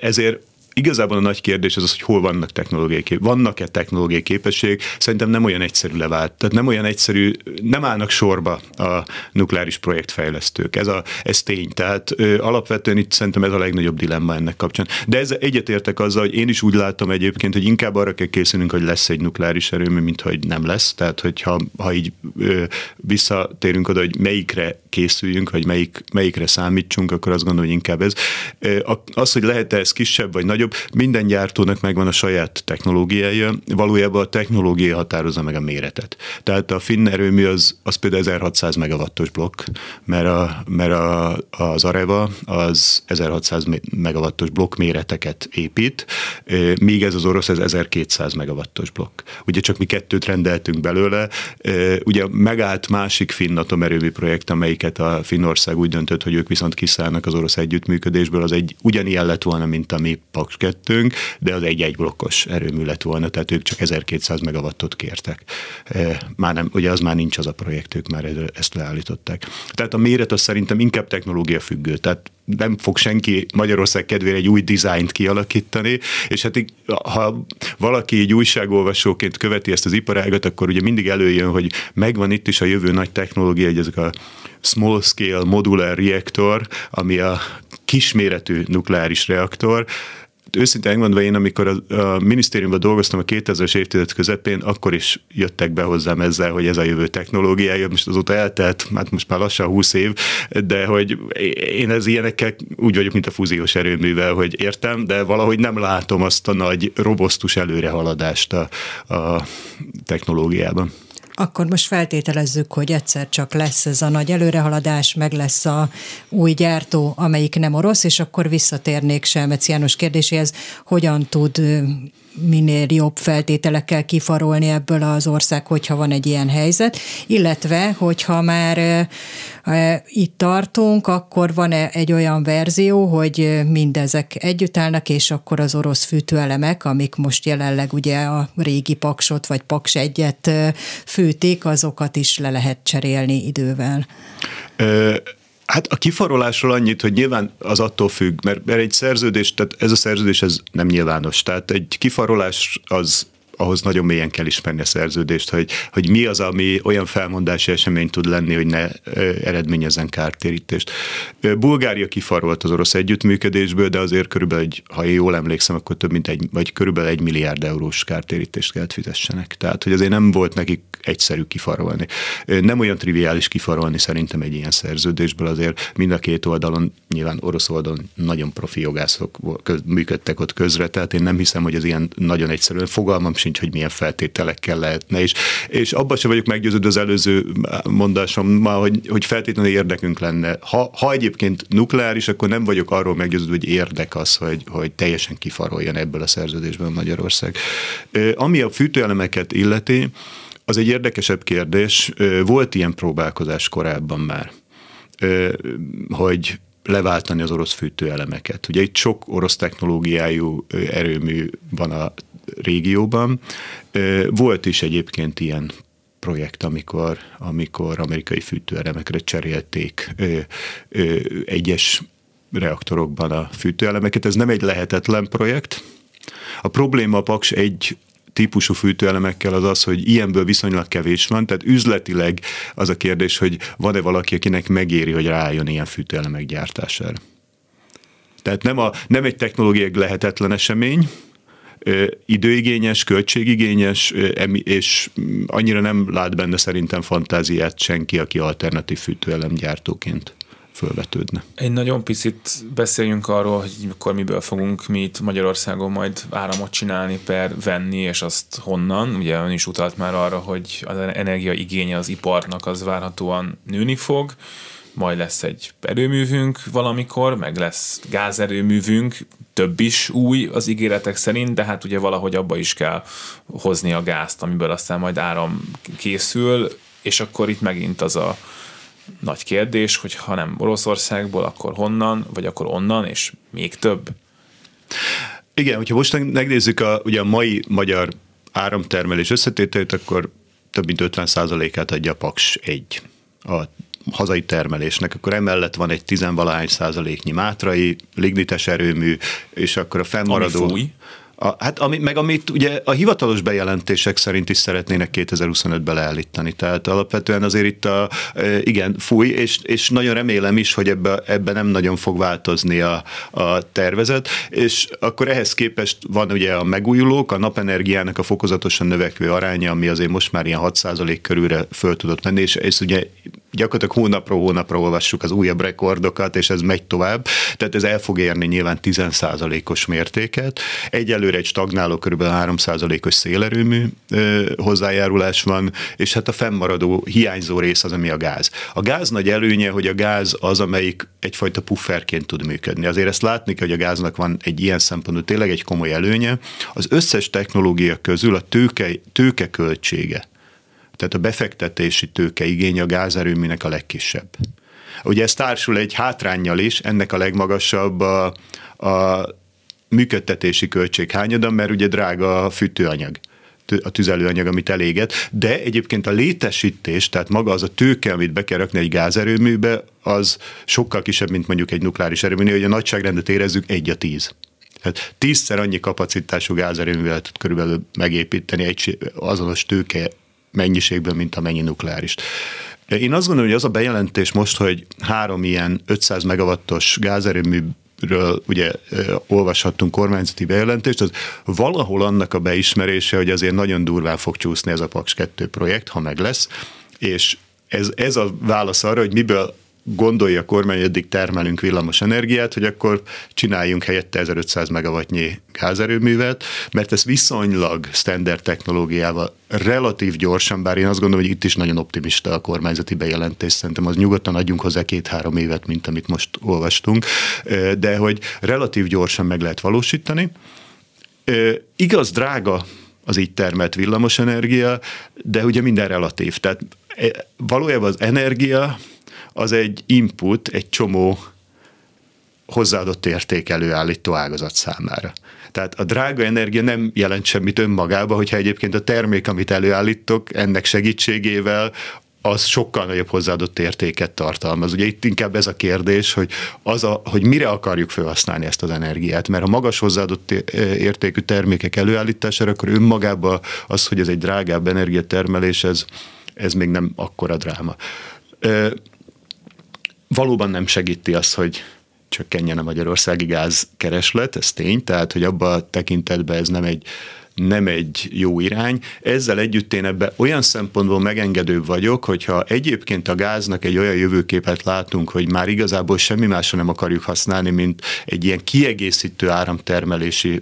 ezért igazából a nagy kérdés az az, hogy hol vannak technológiai kép, vannak-e technológiai képesség, szerintem nem olyan egyszerű levált. Tehát nem olyan egyszerű, nem állnak sorba a nukleáris projektfejlesztők. Ez, a, ez tény. Tehát ö, alapvetően itt szerintem ez a legnagyobb dilemma ennek kapcsán. De ez egyetértek azzal, hogy én is úgy látom egyébként, hogy inkább arra kell készülnünk, hogy lesz egy nukleáris erőmű, mint hogy nem lesz. Tehát, hogyha ha így ö, visszatérünk oda, hogy melyikre készüljünk, vagy melyik, melyikre számítsunk, akkor azt gondolom, hogy inkább ez. Az, hogy lehet-e ez kisebb vagy nagyobb, minden gyártónak megvan a saját technológiája, valójában a technológia határozza meg a méretet. Tehát a finn erőmű az, az például 1600 megawattos blokk, mert, a, mert a, az Areva az 1600 megawattos blokk méreteket épít, míg ez az orosz ez 1200 megawattos blokk. Ugye csak mi kettőt rendeltünk belőle, ugye megállt másik finn atomerőmű projekt, amelyiket a Finnország úgy döntött, hogy ők viszont kiszállnak az orosz együttműködésből, az egy ugyanilyen lett volna, mint a mi Paks kettőnk, de az egy-egy blokkos erőmű lett volna, tehát ők csak 1200 megawattot kértek. E, már nem, ugye az már nincs az a projekt, ők már ezt leállították. Tehát a méret az szerintem inkább technológia függő, tehát nem fog senki Magyarország kedvére egy új dizájnt kialakítani, és hát ha valaki egy újságolvasóként követi ezt az iparágat, akkor ugye mindig előjön, hogy megvan itt is a jövő nagy technológia, hogy ezek a small scale modular reaktor, ami a kisméretű nukleáris reaktor, őszintén megmondva én, amikor a, a minisztériumban dolgoztam a 2000-es évtized közepén, akkor is jöttek be hozzám ezzel, hogy ez a jövő technológiája, most azóta eltelt, hát most már lassan 20 év, de hogy én ez ilyenekkel úgy vagyok, mint a fúziós erőművel, hogy értem, de valahogy nem látom azt a nagy robosztus előrehaladást a, a technológiában. Akkor most feltételezzük, hogy egyszer csak lesz ez a nagy előrehaladás, meg lesz a új gyártó, amelyik nem orosz, és akkor visszatérnék Selmec János kérdéséhez, hogyan tud minél jobb feltételekkel kifarolni ebből az ország, hogyha van egy ilyen helyzet, illetve, hogyha már itt tartunk, akkor van egy olyan verzió, hogy mindezek együtt állnak, és akkor az orosz fűtőelemek, amik most jelenleg ugye a régi paksot vagy paks egyet fűtik, azokat is le lehet cserélni idővel. Ö- Hát a kifarolásról annyit, hogy nyilván az attól függ, mert, mert egy szerződés, tehát ez a szerződés ez nem nyilvános. Tehát egy kifarolás az ahhoz nagyon mélyen kell ismerni a szerződést, hogy, hogy mi az, ami olyan felmondási esemény tud lenni, hogy ne eredményezzen kártérítést. Bulgária kifarolt az orosz együttműködésből, de azért körülbelül egy, ha jól emlékszem, akkor több mint egy, vagy körülbelül egy milliárd eurós kártérítést kellett fizessenek. Tehát, hogy azért nem volt nekik egyszerű kifarolni. Nem olyan triviális kifarolni szerintem egy ilyen szerződésből, azért mind a két oldalon, nyilván orosz oldalon nagyon profi jogászok működtek ott közre, tehát én nem hiszem, hogy ez ilyen nagyon egyszerűen fogalmam sincs, hogy milyen feltételekkel lehetne. És, és abban sem vagyok meggyőződve az előző mondásommal, hogy, hogy feltétlenül érdekünk lenne. Ha, ha egyébként nukleáris, akkor nem vagyok arról meggyőződve, hogy érdek az, hogy, hogy teljesen kifaroljon ebből a szerződésből Magyarország. Ami a fűtőelemeket illeti, az egy érdekesebb kérdés. Volt ilyen próbálkozás korábban már, hogy leváltani az orosz fűtőelemeket. Ugye itt sok orosz technológiájú erőmű van a régióban. Volt is egyébként ilyen projekt, amikor, amikor amerikai fűtőelemekre cserélték ö, ö, egyes reaktorokban a fűtőelemeket. Ez nem egy lehetetlen projekt. A probléma a Paks egy típusú fűtőelemekkel az az, hogy ilyenből viszonylag kevés van, tehát üzletileg az a kérdés, hogy van-e valaki, akinek megéri, hogy rájön ilyen fűtőelemek gyártására. Tehát nem, a, nem egy technológiai lehetetlen esemény, időigényes, költségigényes, és annyira nem lát benne szerintem fantáziát senki, aki alternatív fűtőelemgyártóként fölvetődne. Egy nagyon picit beszéljünk arról, hogy mikor miből fogunk mi itt Magyarországon majd áramot csinálni per venni, és azt honnan. Ugye ön is utalt már arra, hogy az energiaigénye az iparnak az várhatóan nőni fog majd lesz egy erőművünk valamikor, meg lesz gázerőművünk, több is új az ígéretek szerint, de hát ugye valahogy abba is kell hozni a gázt, amiből aztán majd áram készül, és akkor itt megint az a nagy kérdés, hogy ha nem Oroszországból, akkor honnan, vagy akkor onnan, és még több. Igen, hogyha most megnézzük a, ugye a mai magyar áramtermelés összetételét, akkor több mint 50%-át adja a Paks 1 a hazai termelésnek, akkor emellett van egy tizenvalahány százaléknyi mátrai, lignites erőmű, és akkor a fennmaradó... Ami fúj. A, hát ami, meg amit ugye a hivatalos bejelentések szerint is szeretnének 2025-be leállítani. Tehát alapvetően azért itt a, e, igen, fúj, és, és nagyon remélem is, hogy ebbe, ebbe nem nagyon fog változni a, a tervezet, és akkor ehhez képest van ugye a megújulók, a napenergiának a fokozatosan növekvő aránya, ami azért most már ilyen 6% körülre föl tudott menni, és ez ugye gyakorlatilag hónapról hónapra olvassuk az újabb rekordokat, és ez megy tovább, tehát ez el fog érni nyilván 10%-os mértéket. Egyelőre egy stagnáló kb. 3%-os szélerőmű hozzájárulás van, és hát a fennmaradó hiányzó rész az, ami a gáz. A gáz nagy előnye, hogy a gáz az, amelyik egyfajta pufferként tud működni. Azért ezt látni kell, hogy a gáznak van egy ilyen szempontból tényleg egy komoly előnye. Az összes technológia közül a tőke, tőke költsége tehát a befektetési tőke igény a gázerőműnek a legkisebb. Ugye ez társul egy hátrányjal is, ennek a legmagasabb a, a működtetési költség hányada, mert ugye drága a fűtőanyag a tüzelőanyag, amit eléget, de egyébként a létesítés, tehát maga az a tőke, amit be kell rakni egy gázerőműbe, az sokkal kisebb, mint mondjuk egy nukleáris erőműnél, hogy a nagyságrendet érezzük egy a tíz. Tehát tízszer annyi kapacitású gázerőművel tud körülbelül megépíteni egy azonos tőke mennyiségben, mint a mennyi nukleáris. Én azt gondolom, hogy az a bejelentés most, hogy három ilyen 500 megawattos gázerőmű ről ugye olvashattunk kormányzati bejelentést, az valahol annak a beismerése, hogy azért nagyon durván fog csúszni ez a Paks 2 projekt, ha meg lesz, és ez, ez a válasz arra, hogy miből gondolja a kormány, hogy eddig termelünk villamos energiát, hogy akkor csináljunk helyette 1500 megawattnyi gázerőművet, mert ez viszonylag standard technológiával relatív gyorsan, bár én azt gondolom, hogy itt is nagyon optimista a kormányzati bejelentés, szerintem az nyugodtan adjunk hozzá két-három évet, mint amit most olvastunk, de hogy relatív gyorsan meg lehet valósítani. Igaz, drága az így termelt villamosenergia, de ugye minden relatív. Tehát valójában az energia az egy input, egy csomó hozzáadott érték előállító ágazat számára. Tehát a drága energia nem jelent semmit önmagában, hogyha egyébként a termék, amit előállítok, ennek segítségével az sokkal nagyobb hozzáadott értéket tartalmaz. Ugye itt inkább ez a kérdés, hogy, az a, hogy mire akarjuk felhasználni ezt az energiát, mert ha magas hozzáadott értékű termékek előállítására, akkor önmagában az, hogy ez egy drágább energiatermelés, ez, ez még nem akkora dráma valóban nem segíti azt, hogy csökkenjen a magyarországi gázkereslet, ez tény, tehát hogy abban a tekintetben ez nem egy nem egy jó irány. Ezzel együtt én ebbe olyan szempontból megengedőbb vagyok, hogyha egyébként a gáznak egy olyan jövőképet látunk, hogy már igazából semmi másra nem akarjuk használni, mint egy ilyen kiegészítő áramtermelési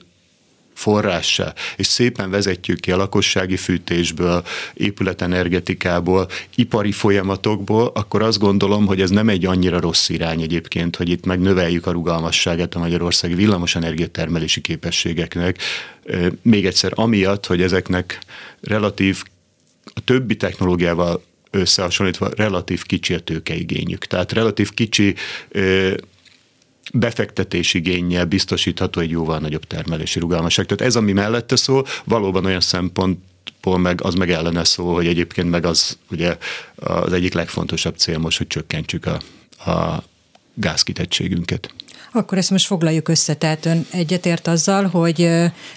forrássá, és szépen vezetjük ki a lakossági fűtésből, épületenergetikából, ipari folyamatokból, akkor azt gondolom, hogy ez nem egy annyira rossz irány egyébként, hogy itt megnöveljük a rugalmasságát a magyarországi villamosenergia termelési képességeknek. Még egyszer, amiatt, hogy ezeknek relatív a többi technológiával összehasonlítva relatív kicsi a tőkeigényük. Tehát relatív kicsi befektetésigényel biztosítható egy jóval nagyobb termelési rugalmasság. Tehát ez, ami mellette szól, valóban olyan szempont meg az meg ellene szól, hogy egyébként meg az ugye az egyik legfontosabb cél most, hogy csökkentsük a, a gázkitettségünket. Akkor ezt most foglaljuk össze, tehát ön egyetért azzal, hogy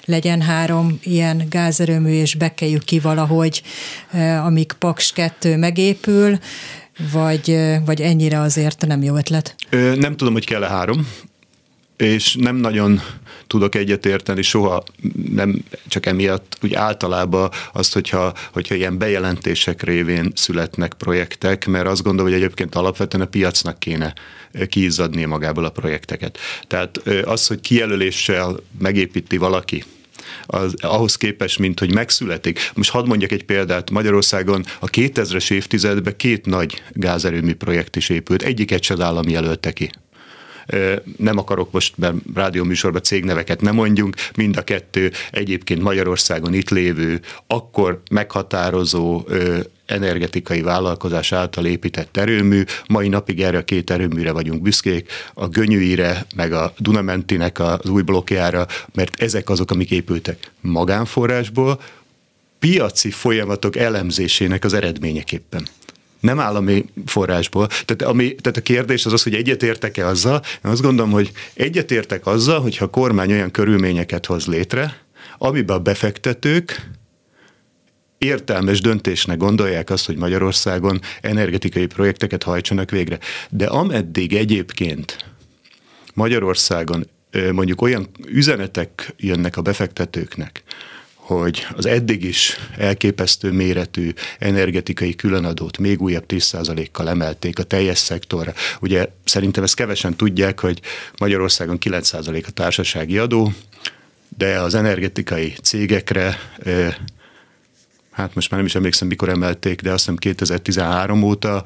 legyen három ilyen gázerőmű, és bekeljük ki valahogy, amíg Paks 2 megépül, vagy, vagy ennyire azért nem jó ötlet? Nem tudom, hogy kell-e három, és nem nagyon tudok egyetérteni soha, nem csak emiatt, úgy általában azt, hogyha, hogyha ilyen bejelentések révén születnek projektek, mert azt gondolom, hogy egyébként alapvetően a piacnak kéne kiizzadni magából a projekteket. Tehát az, hogy kijelöléssel megépíti valaki az, ahhoz képest, mint hogy megszületik. Most hadd mondjak egy példát, Magyarországon a 2000-es évtizedben két nagy gázerőmű projekt is épült, egyiket se állami jelölte ki. Nem akarok most, mert rádióműsorban cégneveket nem mondjunk, mind a kettő egyébként Magyarországon itt lévő, akkor meghatározó energetikai vállalkozás által épített erőmű. Mai napig erre a két erőműre vagyunk büszkék, a Gönyűire, meg a Dunamentinek az új blokkjára, mert ezek azok, amik épültek magánforrásból, piaci folyamatok elemzésének az eredményeképpen nem állami forrásból. Tehát, ami, tehát a kérdés az az, hogy egyetértek-e azzal, én azt gondolom, hogy egyetértek azzal, hogyha a kormány olyan körülményeket hoz létre, amiben a befektetők értelmes döntésnek gondolják azt, hogy Magyarországon energetikai projekteket hajtsanak végre. De ameddig egyébként Magyarországon mondjuk olyan üzenetek jönnek a befektetőknek, hogy az eddig is elképesztő méretű energetikai különadót még újabb 10%-kal emelték a teljes szektorra. Ugye szerintem ezt kevesen tudják, hogy Magyarországon 9% a társasági adó, de az energetikai cégekre hát most már nem is emlékszem, mikor emelték, de azt hiszem 2013 óta,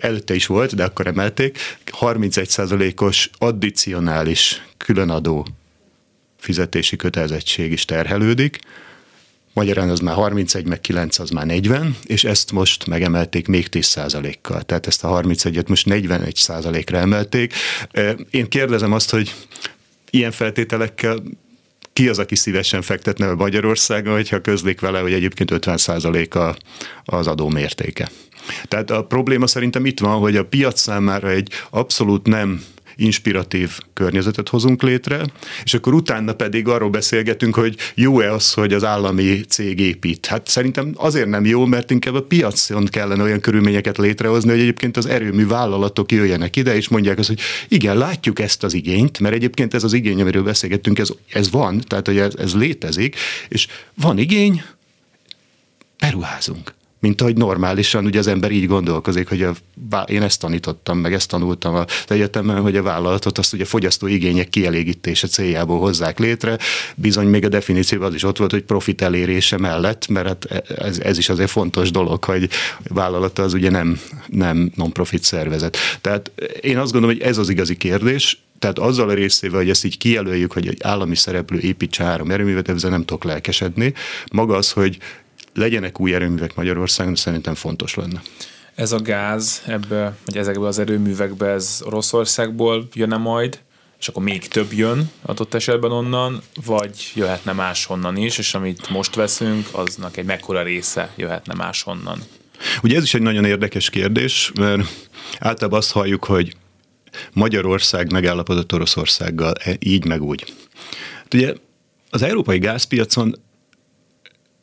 előtte is volt, de akkor emelték, 31%-os addicionális különadó fizetési kötelezettség is terhelődik. Magyarán az már 31, meg 9 az már 40, és ezt most megemelték még 10%-kal. Tehát ezt a 31-et most 41%-ra emelték. Én kérdezem azt, hogy ilyen feltételekkel ki az, aki szívesen fektetne a Magyarországon, hogyha közlik vele, hogy egyébként 50% az adó mértéke. Tehát a probléma szerintem itt van, hogy a piac számára egy abszolút nem inspiratív környezetet hozunk létre, és akkor utána pedig arról beszélgetünk, hogy jó-e az, hogy az állami cég épít. Hát szerintem azért nem jó, mert inkább a piacon kellene olyan körülményeket létrehozni, hogy egyébként az erőmű vállalatok jöjjenek ide, és mondják azt, hogy igen, látjuk ezt az igényt, mert egyébként ez az igény, amiről beszélgettünk, ez, ez van, tehát hogy ez, ez létezik, és van igény, beruházunk mint ahogy normálisan ugye az ember így gondolkozik, hogy a, én ezt tanítottam, meg ezt tanultam az egyetemen, hogy a vállalatot azt ugye fogyasztó igények kielégítése céljából hozzák létre. Bizony még a definícióban az is ott volt, hogy profit elérése mellett, mert hát ez, ez is azért fontos dolog, hogy vállalata az ugye nem, nem non-profit szervezet. Tehát én azt gondolom, hogy ez az igazi kérdés, tehát azzal a részével, hogy ezt így kijelöljük, hogy egy állami szereplő építse három erőművet, ezzel nem tudok lelkesedni. Maga az, hogy legyenek új erőművek Magyarországon, szerintem fontos lenne. Ez a gáz ebbe, vagy ezekbe az erőművekbe, ez Oroszországból jönne majd, és akkor még több jön adott esetben onnan, vagy jöhetne máshonnan is, és amit most veszünk, aznak egy mekkora része jöhetne máshonnan. Ugye ez is egy nagyon érdekes kérdés, mert általában azt halljuk, hogy Magyarország megállapodott Oroszországgal, e, így meg úgy. Hát ugye az európai gázpiacon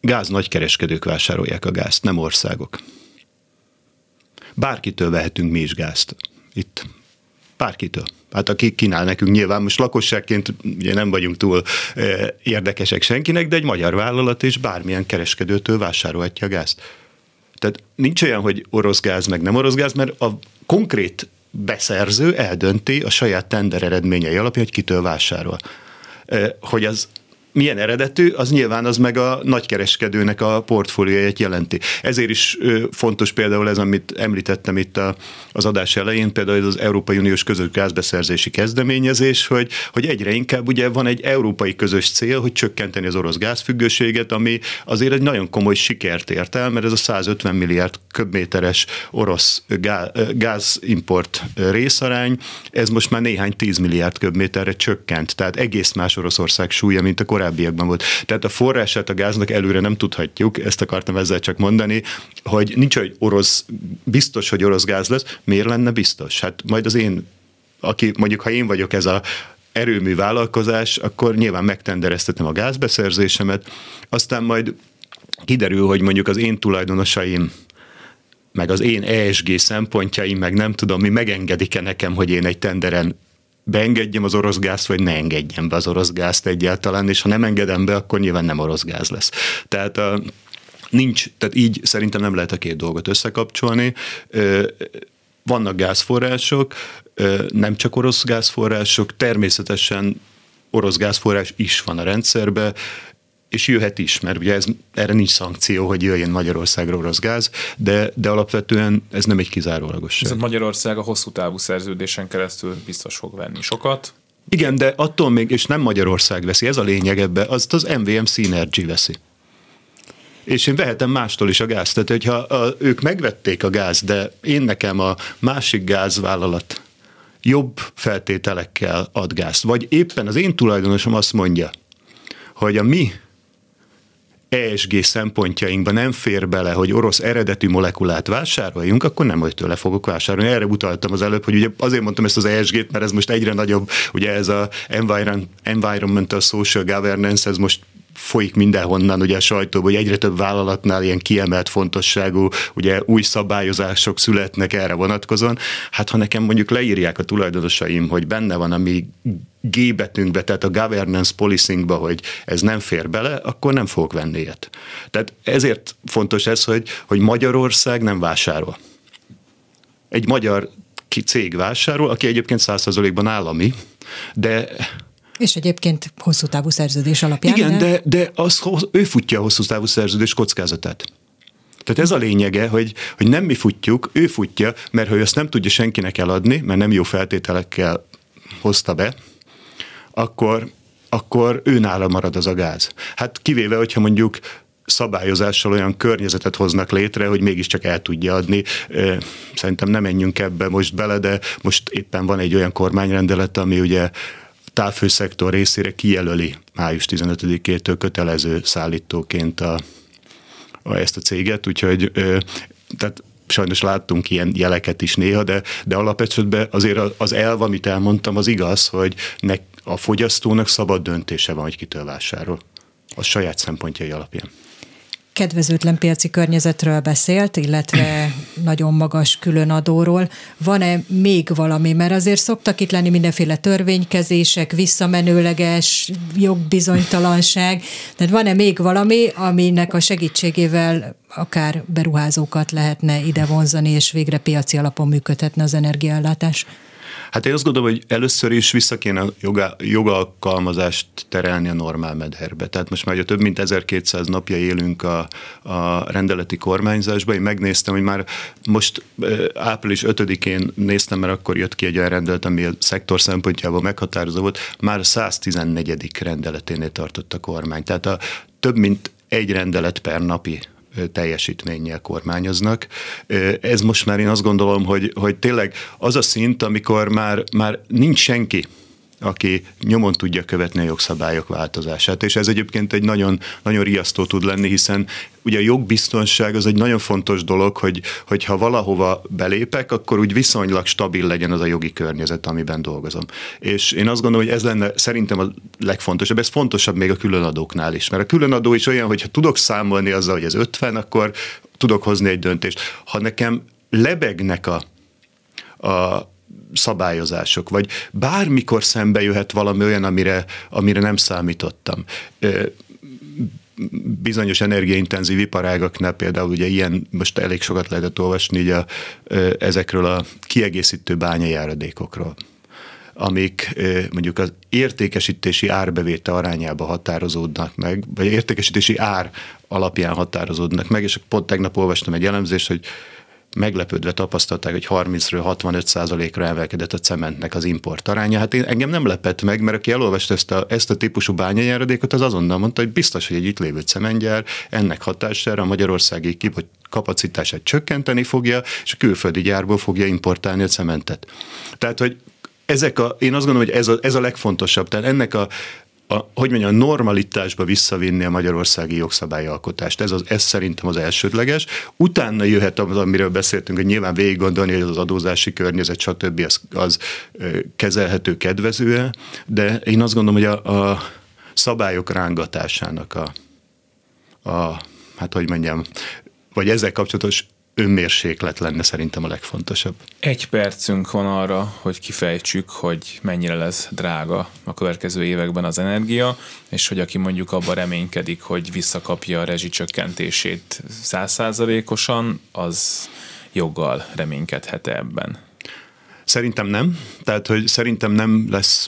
gáz nagykereskedők vásárolják a gázt, nem országok. Bárkitől vehetünk mi is gázt. Itt. Bárkitől. Hát aki kínál nekünk nyilván, most lakosságként ugye nem vagyunk túl e, érdekesek senkinek, de egy magyar vállalat és bármilyen kereskedőtől vásárolhatja a gázt. Tehát nincs olyan, hogy orosz gáz, meg nem orosz gáz, mert a konkrét beszerző eldönti a saját tender eredményei alapján, hogy kitől vásárol. Hogy az milyen eredetű, az nyilván az meg a nagykereskedőnek a portfólióját jelenti. Ezért is fontos például ez, amit említettem itt a, az adás elején, például az Európai Uniós közös gázbeszerzési kezdeményezés, hogy, hogy egyre inkább ugye van egy európai közös cél, hogy csökkenteni az orosz gázfüggőséget, ami azért egy nagyon komoly sikert ért el, mert ez a 150 milliárd köbméteres orosz gázimport részarány, ez most már néhány 10 milliárd köbméterre csökkent, tehát egész más Oroszország súlya, mint a korábbiakban volt. Tehát a forrását a gáznak előre nem tudhatjuk, ezt akartam ezzel csak mondani, hogy nincs, hogy orosz, biztos, hogy orosz gáz lesz, miért lenne biztos? Hát majd az én, aki mondjuk, ha én vagyok ez a erőmű vállalkozás, akkor nyilván megtendereztetem a gázbeszerzésemet, aztán majd kiderül, hogy mondjuk az én tulajdonosaim meg az én ESG szempontjaim, meg nem tudom, mi megengedik-e nekem, hogy én egy tenderen beengedjem az orosz gázt, vagy ne engedjem be az orosz gázt egyáltalán, és ha nem engedem be, akkor nyilván nem orosz gáz lesz. Tehát a, nincs, tehát így szerintem nem lehet a két dolgot összekapcsolni. Vannak gázforrások, nem csak orosz gázforrások, természetesen orosz gázforrás is van a rendszerben, és jöhet is, mert ugye ez, erre nincs szankció, hogy jöjjön Magyarországra orosz gáz, de, de alapvetően ez nem egy kizárólagos. Ez Magyarország a hosszú távú szerződésen keresztül biztos fog venni sokat. Igen, de attól még, és nem Magyarország veszi, ez a lényeg ebbe, azt az MVM Synergy veszi. És én vehetem mástól is a gázt. Tehát, hogyha a, ők megvették a gáz, de én nekem a másik gázvállalat jobb feltételekkel ad gázt, vagy éppen az én tulajdonosom azt mondja, hogy a mi ESG szempontjainkban nem fér bele, hogy orosz eredetű molekulát vásároljunk, akkor nem, hogy tőle fogok vásárolni. Erre utaltam az előbb, hogy ugye azért mondtam ezt az ESG-t, mert ez most egyre nagyobb, ugye ez a environmental social governance, ez most folyik mindenhonnan ugye a sajtóban, hogy egyre több vállalatnál ilyen kiemelt fontosságú, ugye új szabályozások születnek erre vonatkozóan. Hát ha nekem mondjuk leírják a tulajdonosaim, hogy benne van a mi G betűnkbe, tehát a governance policingba, hogy ez nem fér bele, akkor nem fogok venni ilyet. Tehát ezért fontos ez, hogy, hogy Magyarország nem vásárol. Egy magyar cég vásárol, aki egyébként százszerzalékban állami, de és egyébként hosszú távú szerződés alapján. Igen, de, de az, ő futja a hosszú távú szerződés kockázatát. Tehát ez a lényege, hogy, hogy nem mi futjuk, ő futja, mert ha ő ezt nem tudja senkinek eladni, mert nem jó feltételekkel hozta be, akkor, akkor ő nála marad az a gáz. Hát kivéve, hogyha mondjuk szabályozással olyan környezetet hoznak létre, hogy mégiscsak el tudja adni. Szerintem nem menjünk ebbe most bele, de most éppen van egy olyan kormányrendelet, ami ugye távfőszektor részére kijelöli május 15-től kötelező szállítóként a, a, ezt a céget, úgyhogy tehát sajnos láttunk ilyen jeleket is néha, de, de alapesetben azért az elv, amit elmondtam, az igaz, hogy ne, a fogyasztónak szabad döntése van, hogy kitől vásárol. A saját szempontjai alapján kedvezőtlen piaci környezetről beszélt, illetve nagyon magas különadóról. Van-e még valami? Mert azért szoktak itt lenni mindenféle törvénykezések, visszamenőleges jogbizonytalanság. Tehát van-e még valami, aminek a segítségével akár beruházókat lehetne ide vonzani, és végre piaci alapon működhetne az energiaellátás? Hát én azt gondolom, hogy először is vissza kéne joga, jogalkalmazást terelni a normál medherbe. Tehát most már ugye több mint 1200 napja élünk a, a rendeleti kormányzásban. Én megnéztem, hogy már most április 5-én néztem, mert akkor jött ki egy olyan rendelet, ami a szektor szempontjából meghatározó volt, már 114. rendeleténél tartott a kormány. Tehát a több mint egy rendelet per napi teljesítménnyel kormányoznak. Ez most már én azt gondolom, hogy, hogy tényleg az a szint, amikor már, már nincs senki, aki nyomon tudja követni a jogszabályok változását. És ez egyébként egy nagyon, nagyon riasztó tud lenni, hiszen ugye a jogbiztonság az egy nagyon fontos dolog, hogy, hogy ha valahova belépek, akkor úgy viszonylag stabil legyen az a jogi környezet, amiben dolgozom. És én azt gondolom, hogy ez lenne szerintem a legfontosabb. Ez fontosabb még a különadóknál is, mert a különadó is olyan, hogy ha tudok számolni azzal, hogy ez 50, akkor tudok hozni egy döntést. Ha nekem lebegnek a, a szabályozások, vagy bármikor szembe jöhet valami olyan, amire, amire nem számítottam. Bizonyos energiaintenzív iparágaknál például ugye ilyen, most elég sokat lehetett olvasni ugye, ezekről a kiegészítő bányajáradékokról amik mondjuk az értékesítési árbevétel arányába határozódnak meg, vagy értékesítési ár alapján határozódnak meg, és pont tegnap olvastam egy elemzést, hogy meglepődve tapasztalták, hogy 30-ről 65 százalékra emelkedett a cementnek az import aránya. Hát én, engem nem lepett meg, mert aki elolvasta ezt a, ezt a típusú bányajáradékot, az azonnal mondta, hogy biztos, hogy egy itt lévő cementgyár ennek hatására a magyarországi kapacitását csökkenteni fogja, és a külföldi gyárból fogja importálni a cementet. Tehát, hogy ezek a, én azt gondolom, hogy ez a, ez a legfontosabb. Tehát ennek a a, hogy mondjam, a normalitásba visszavinni a magyarországi jogszabályalkotást. Ez, az, ez szerintem az elsődleges. Utána jöhet az, amiről beszéltünk, hogy nyilván végig gondolni, hogy az adózási környezet, stb. az, az kezelhető kedvezően, de én azt gondolom, hogy a, a szabályok rángatásának a, a hát hogy mondjam, vagy ezzel kapcsolatos önmérséklet lenne szerintem a legfontosabb. Egy percünk van arra, hogy kifejtsük, hogy mennyire lesz drága a következő években az energia, és hogy aki mondjuk abban reménykedik, hogy visszakapja a rezsicsökkentését százszázalékosan, az joggal reménykedhet ebben. Szerintem nem. Tehát, hogy szerintem nem lesz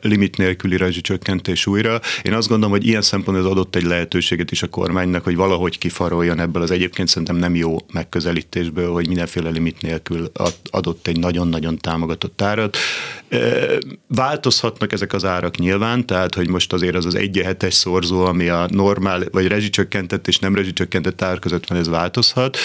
limit nélküli rezsicsökkentés újra. Én azt gondolom, hogy ilyen szempontból ez adott egy lehetőséget is a kormánynak, hogy valahogy kifaroljon ebből az egyébként szerintem nem jó megközelítésből, hogy mindenféle limit nélkül adott egy nagyon-nagyon támogatott árat. Változhatnak ezek az árak nyilván, tehát, hogy most azért az az egy hetes szorzó, ami a normál, vagy rezsicsökkentett és nem rezsicsökkentett ár között van, ez változhat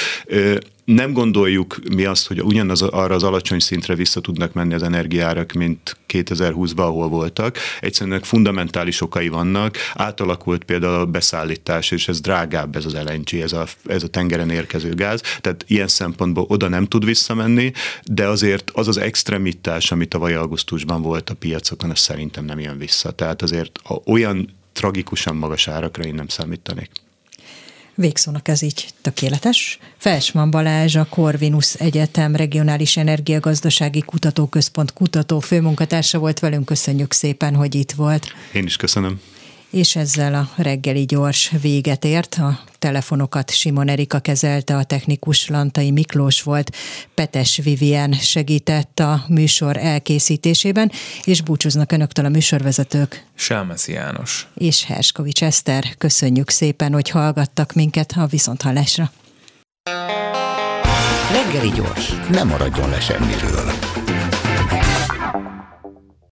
nem gondoljuk mi azt, hogy ugyanaz arra az alacsony szintre vissza tudnak menni az energiárak, mint 2020-ban, ahol voltak. Egyszerűen fundamentális okai vannak. Átalakult például a beszállítás, és ez drágább ez az LNG, ez a, ez a tengeren érkező gáz. Tehát ilyen szempontból oda nem tud visszamenni, de azért az az extremitás, ami tavaly augusztusban volt a piacokon, az szerintem nem jön vissza. Tehát azért olyan tragikusan magas árakra én nem számítanék. Végszónak ez így tökéletes. Felsman Balázs, a Corvinus Egyetem Regionális Energiagazdasági Kutatóközpont kutató főmunkatársa volt velünk. Köszönjük szépen, hogy itt volt. Én is köszönöm és ezzel a reggeli gyors véget ért. A telefonokat Simon Erika kezelte, a technikus Lantai Miklós volt, Petes Vivien segített a műsor elkészítésében, és búcsúznak önöktől a műsorvezetők. Selmeszi János. És Herskovics Eszter. Köszönjük szépen, hogy hallgattak minket a Viszonthallásra. Reggeli gyors, nem maradjon le semmiről.